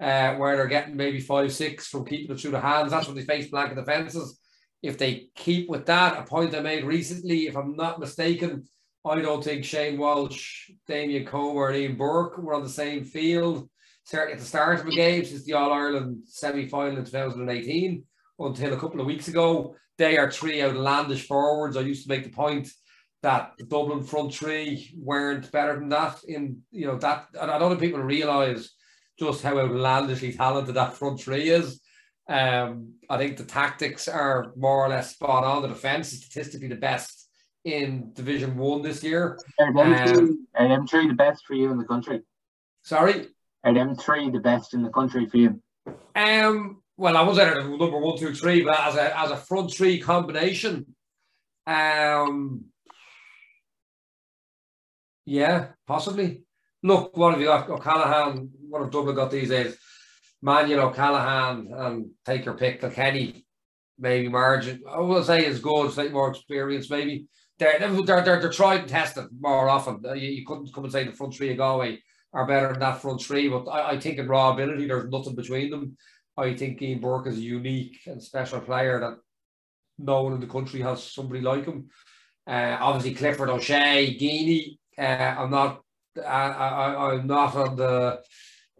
C: uh, where they're getting maybe five, six from keeping it through the hands. That's when they face blanket defences. If they keep with that, a point I made recently, if I'm not mistaken, I don't think Shane Walsh, Damien Comer, and Ian Burke were on the same field, certainly at the start of the game since the All Ireland semi final in 2018 until a couple of weeks ago. They are three outlandish forwards. I used to make the point that the Dublin front three weren't better than that. In you know that, and I don't think people realise just how outlandishly talented that front three is. Um, I think the tactics are more or less spot on. The defense is statistically the best in Division One this year.
B: Are them, um, three, are them three the best for you in the country?
C: Sorry,
B: are them three the best in the country for you?
C: Um, well, I was at number one, two, three, but as a as a front three combination, um, yeah, possibly look, what have you got? O'Callaghan, what have Dublin got these days? Mannion, O'Callaghan, and take your pick. Kenny, maybe margin. I will say is good, slightly more experience, maybe. They're, they're, they're, they're tried and tested more often. You, you couldn't come and say the front three of Galway are better than that front three, but I, I think in raw ability, there's nothing between them. I think Ian Burke is a unique and special player that no one in the country has somebody like him. Uh, obviously, Clifford O'Shea, Geaney. Uh, I'm not I, I'm not on the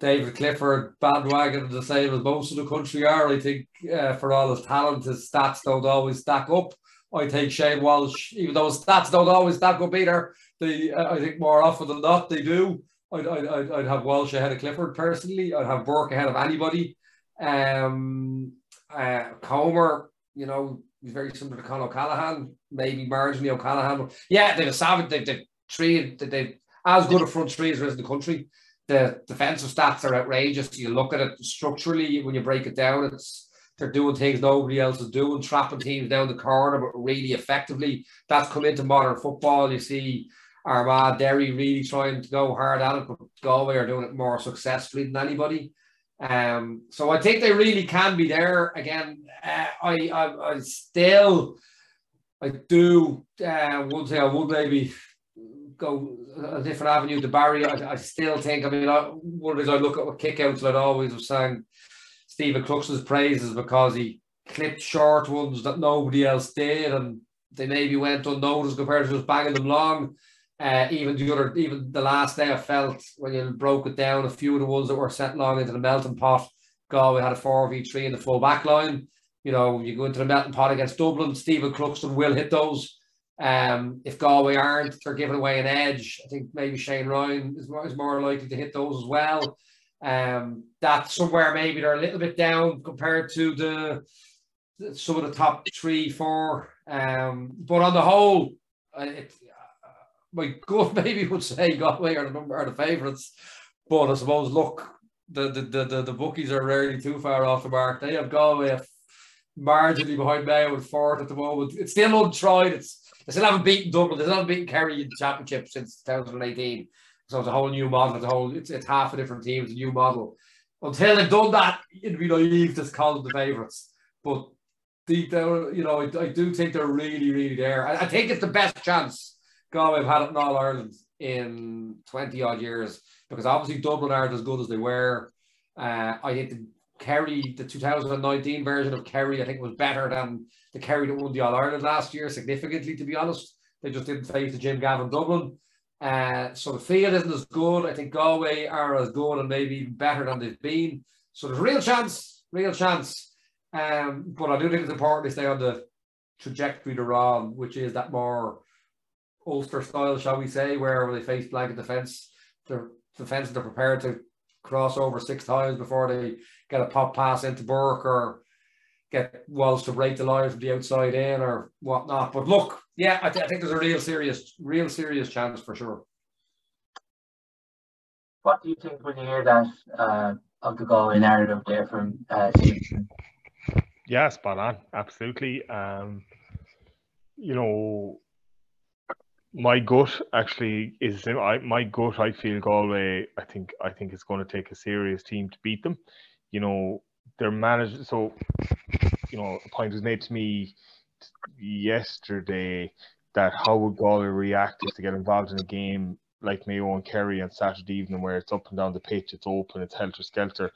C: David Clifford bandwagon the same as most of the country are. I think uh, for all his talent, his stats don't always stack up. I think Shane Walsh, even though his stats don't always stack up either, they, uh, I think more often than not they do. I'd, I'd, I'd have Walsh ahead of Clifford personally. I'd have Burke ahead of anybody. Um, uh, Comer, you know, he's very similar to Con O'Callaghan, maybe marginally O'Callaghan. yeah, they've a savage, they've, they've three, they've as good a front three as there is in the country. The defensive stats are outrageous. You look at it structurally when you break it down, it's they're doing things nobody else is doing, trapping teams down the corner, but really effectively. That's come into modern football. You see Armagh, Derry really trying to go hard at it, but Galway are doing it more successfully than anybody. Um, so I think they really can be there again. Uh, I, I, I still, I do. Uh, one thing I would maybe go a different avenue to Barry. I, I still think. I mean, I, one of I look at kickouts. I'd always have sang Stephen Cluxton's praises because he clipped short ones that nobody else did, and they maybe went unnoticed compared to just banging them long. Uh, even the other, even the last day, I felt when you broke it down, a few of the ones that were sent long into the melting pot. Galway had a four v three in the full back line. You know, you go into the melting pot against Dublin. Stephen Cluxton will hit those. Um, if Galway aren't, they're giving away an edge. I think maybe Shane Ryan is more, is more likely to hit those as well. Um, that's somewhere maybe they're a little bit down compared to the, some of the top three, four. Um, but on the whole, it, my gut maybe would say Galway are the number are the favourites, but I suppose look, the the, the the the bookies are rarely too far off the mark. They have Galway marginally behind Mayo with fourth at the moment. It's still untried. It's they still haven't beaten Dublin. They still haven't beaten Kerry in the championship since 2018. So it's a whole new model. It's a whole. It's, it's half a different team. It's a new model. Until they've done that, it'd be naive to call them the favourites. But down, you know, I, I, do think they're really, really there. I, I think it's the best chance Galway have had it in All Ireland in 20 odd years because obviously Dublin aren't as good as they were. Uh, I think the Kerry, the 2019 version of Kerry, I think was better than the Kerry that won the All Ireland last year, significantly, to be honest. They just didn't face the Jim Gavin Dublin. Uh, so the field isn't as good. I think Galway are as good and maybe even better than they've been. So there's real chance, real chance. Um, but I do think it's important to stay on the trajectory they're on, which is that more Ulster style, shall we say, where they face blanket defence, their defence they're prepared to cross over six times before they get a pop pass into Burke or get Walsh to break the line from the outside in or whatnot. But look, yeah, I, th- I think there's a real serious, real serious chance for sure.
B: What do you think when you hear that uh, of the Galway narrative there from uh, Stephen?
D: Yeah, spot on. Absolutely. Um, you know, my gut actually is I, my gut. I feel Galway. I think I think it's going to take a serious team to beat them. You know, they're managed. So, you know, a point was made to me yesterday that how would Galway react if they get involved in a game like Mayo and Kerry on Saturday evening, where it's up and down the pitch, it's open, it's helter skelter.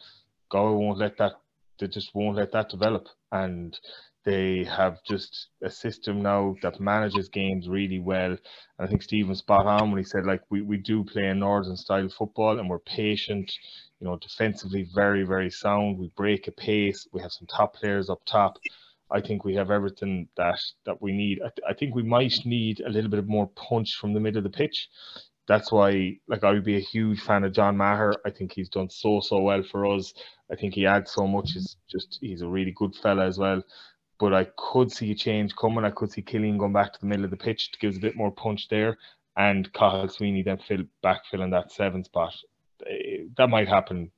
D: Galway won't let that. They just won't let that develop, and they have just a system now that manages games really well. And I think Stephen spot on when he said like we, we do play a northern style football and we're patient, you know, defensively very, very sound. We break a pace. We have some top players up top. I think we have everything that that we need. I, th- I think we might need a little bit more punch from the middle of the pitch. That's why, like, I would be a huge fan of John Maher. I think he's done so so well for us. I think he adds so much. He's just he's a really good fella as well but I could see a change coming. I could see Cillian going back to the middle of the pitch to give us a bit more punch there, and Cathal Sweeney then fill backfilling that seven spot. Eh, that might happen.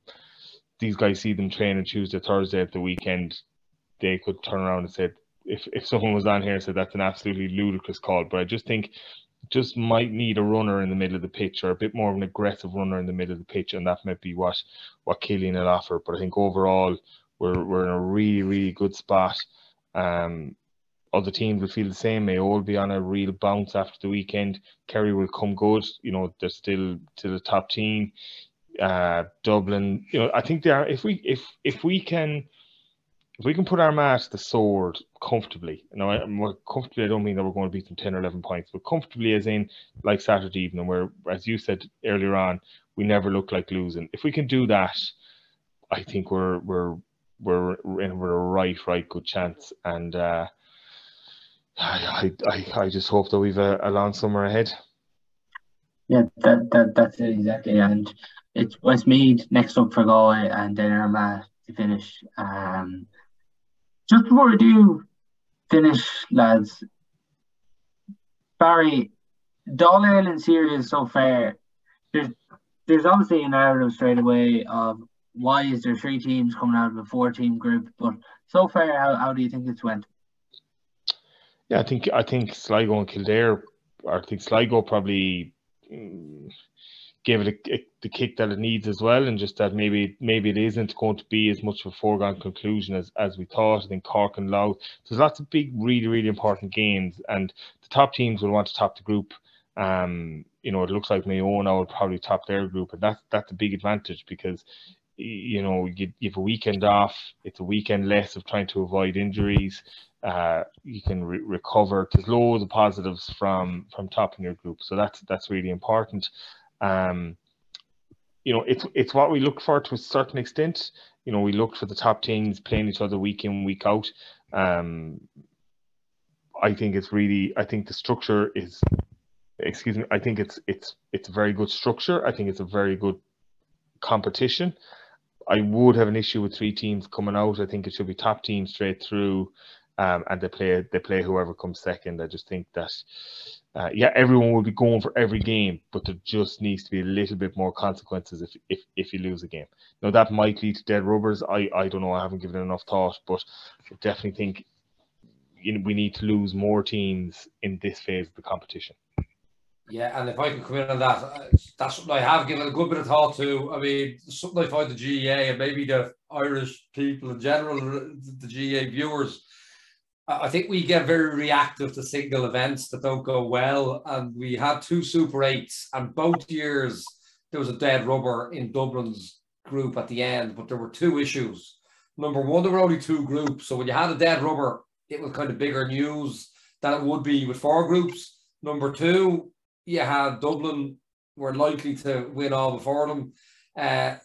D: These guys see them training Tuesday, Thursday at the weekend. They could turn around and say, if if someone was on here and said that's an absolutely ludicrous call, but I just think just might need a runner in the middle of the pitch or a bit more of an aggressive runner in the middle of the pitch, and that might be what what Cillian will offer. But I think overall we're we're in a really really good spot. Um, other teams will feel the same. May all be on a real bounce after the weekend. Kerry will come good. You know, they're still to the top team. Uh, Dublin, you know, I think they are. If we if if we can if we can put our match the sword comfortably, you know, I'm more comfortably, I don't mean that we're going to beat them 10 or 11 points, but comfortably as in like Saturday evening, where, as you said earlier on, we never look like losing. If we can do that, I think we're we're we're in we're a right, right good chance. And uh, I, I, I just hope that we've a, a long summer ahead.
B: Yeah, that, that that's it exactly. And it's Westmeath next up for Galway and then Armagh to finish. Um, just before we do finish, lads, Barry, All-Ireland series so far, there's there's obviously a narrative straight away of why is there three teams coming out of a four team group? But so far, how, how do you think it's went?
D: Yeah, I think I think Sligo and Kildare, I think Sligo probably mm, gave it a, a, the kick that it needs as well, and just that maybe maybe it isn't going to be as much of a foregone conclusion as, as we thought. I think Cork and Louth. There's lots of big, really, really important games, and the top teams will want to top the group. Um, you know, it looks like Mayo now will probably top their group, and that's that's a big advantage because you know you, you have a weekend off. It's a weekend less of trying to avoid injuries uh, you can re- recover. There's loads of positives from from topping your group, so that's that's really important. Um, you know, it's it's what we look for to a certain extent. You know, we look for the top teams playing each other week in week out. Um, I think it's really. I think the structure is. Excuse me. I think it's it's it's a very good structure. I think it's a very good competition. I would have an issue with three teams coming out. I think it should be top teams straight through um, and they play they play whoever comes second. I just think that uh, yeah, everyone will be going for every game, but there just needs to be a little bit more consequences if if, if you lose a game. Now that might lead to dead rubbers. I, I don't know. I haven't given enough thought, but I definitely think you know, we need to lose more teams in this phase of the competition.
C: Yeah, and if I can come in on that, uh, that's something I have given a good bit of thought to. I mean, something I find the GAA and maybe the Irish people in general, the GAA viewers I think we get very reactive to single events that don't go well. And we had two Super Eights, and both years there was a dead rubber in Dublin's group at the end, but there were two issues. Number one, there were only two groups. So when you had a dead rubber, it was kind of bigger news than it would be with four groups. Number two, you had Dublin were likely to win all before them. Uh,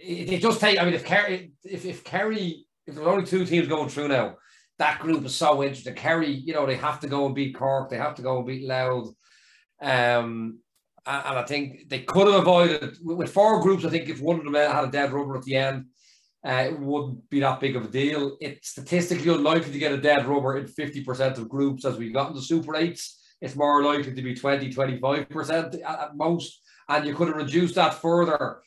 C: it, it just take, I mean, if Kerry, if, if Kerry, if there's only two teams going through now, that group is so interesting. Kerry, you know, they have to go and beat Cork, they have to go and beat Louth. Um, and I think they could have avoided with four groups. I think if one of them had a dead rubber at the end, uh, it wouldn't be that big of a deal. It's statistically unlikely to get a dead rubber in 50% of groups as we got in the Super 8s. It's more likely to be 20, 25% at most. And you could have reduced that further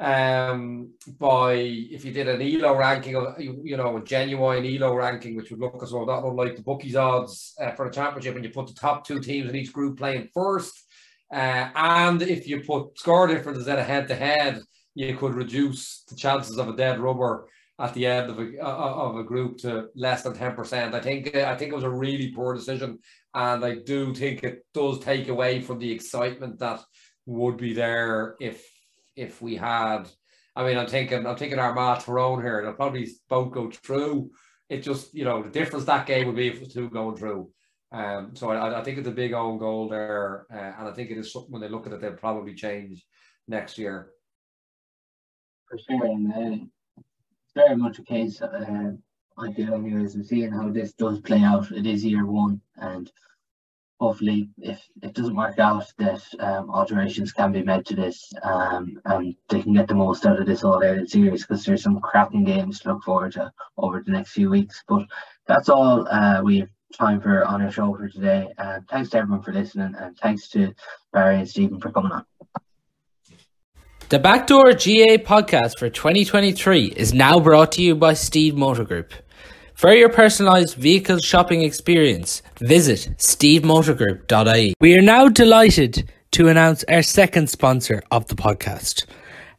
C: um, by if you did an ELO ranking of you know a genuine ELO ranking, which would look as well not unlike the bookies odds uh, for the championship, and you put the top two teams in each group playing first, uh, and if you put score differences in a head to head, you could reduce the chances of a dead rubber at the end of a uh, of a group to less than ten percent. I think I think it was a really poor decision, and I do think it does take away from the excitement that would be there if if we had. I mean, I'm thinking, I'm thinking Armagh Tyrone here. They'll probably both go through. It just, you know, the difference that game would be if it was two going through. Um, so I, I think it's a big own goal there, uh, and I think it is something when they look at it, they'll probably change next year.
B: For sure, and uh, it's very much a case. Uh, I feel anyways, I'm seeing how this does play out. It is year one, and hopefully if it doesn't work out that um, alterations can be made to this um, and they can get the most out of this all Ireland series because there's some cracking games to look forward to over the next few weeks but that's all uh, we have time for on our show for today uh, thanks to everyone for listening and thanks to Barry and Stephen for coming on
A: the Backdoor GAA podcast for 2023 is now brought to you by Steede Motor Group. For your personalised vehicle shopping experience, visit steedemotorgroup.ie. We are now delighted to announce our second sponsor of the podcast.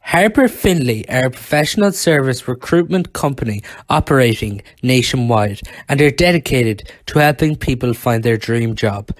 A: Harper Finley are a professional service recruitment company operating nationwide and are dedicated to helping people find their dream job.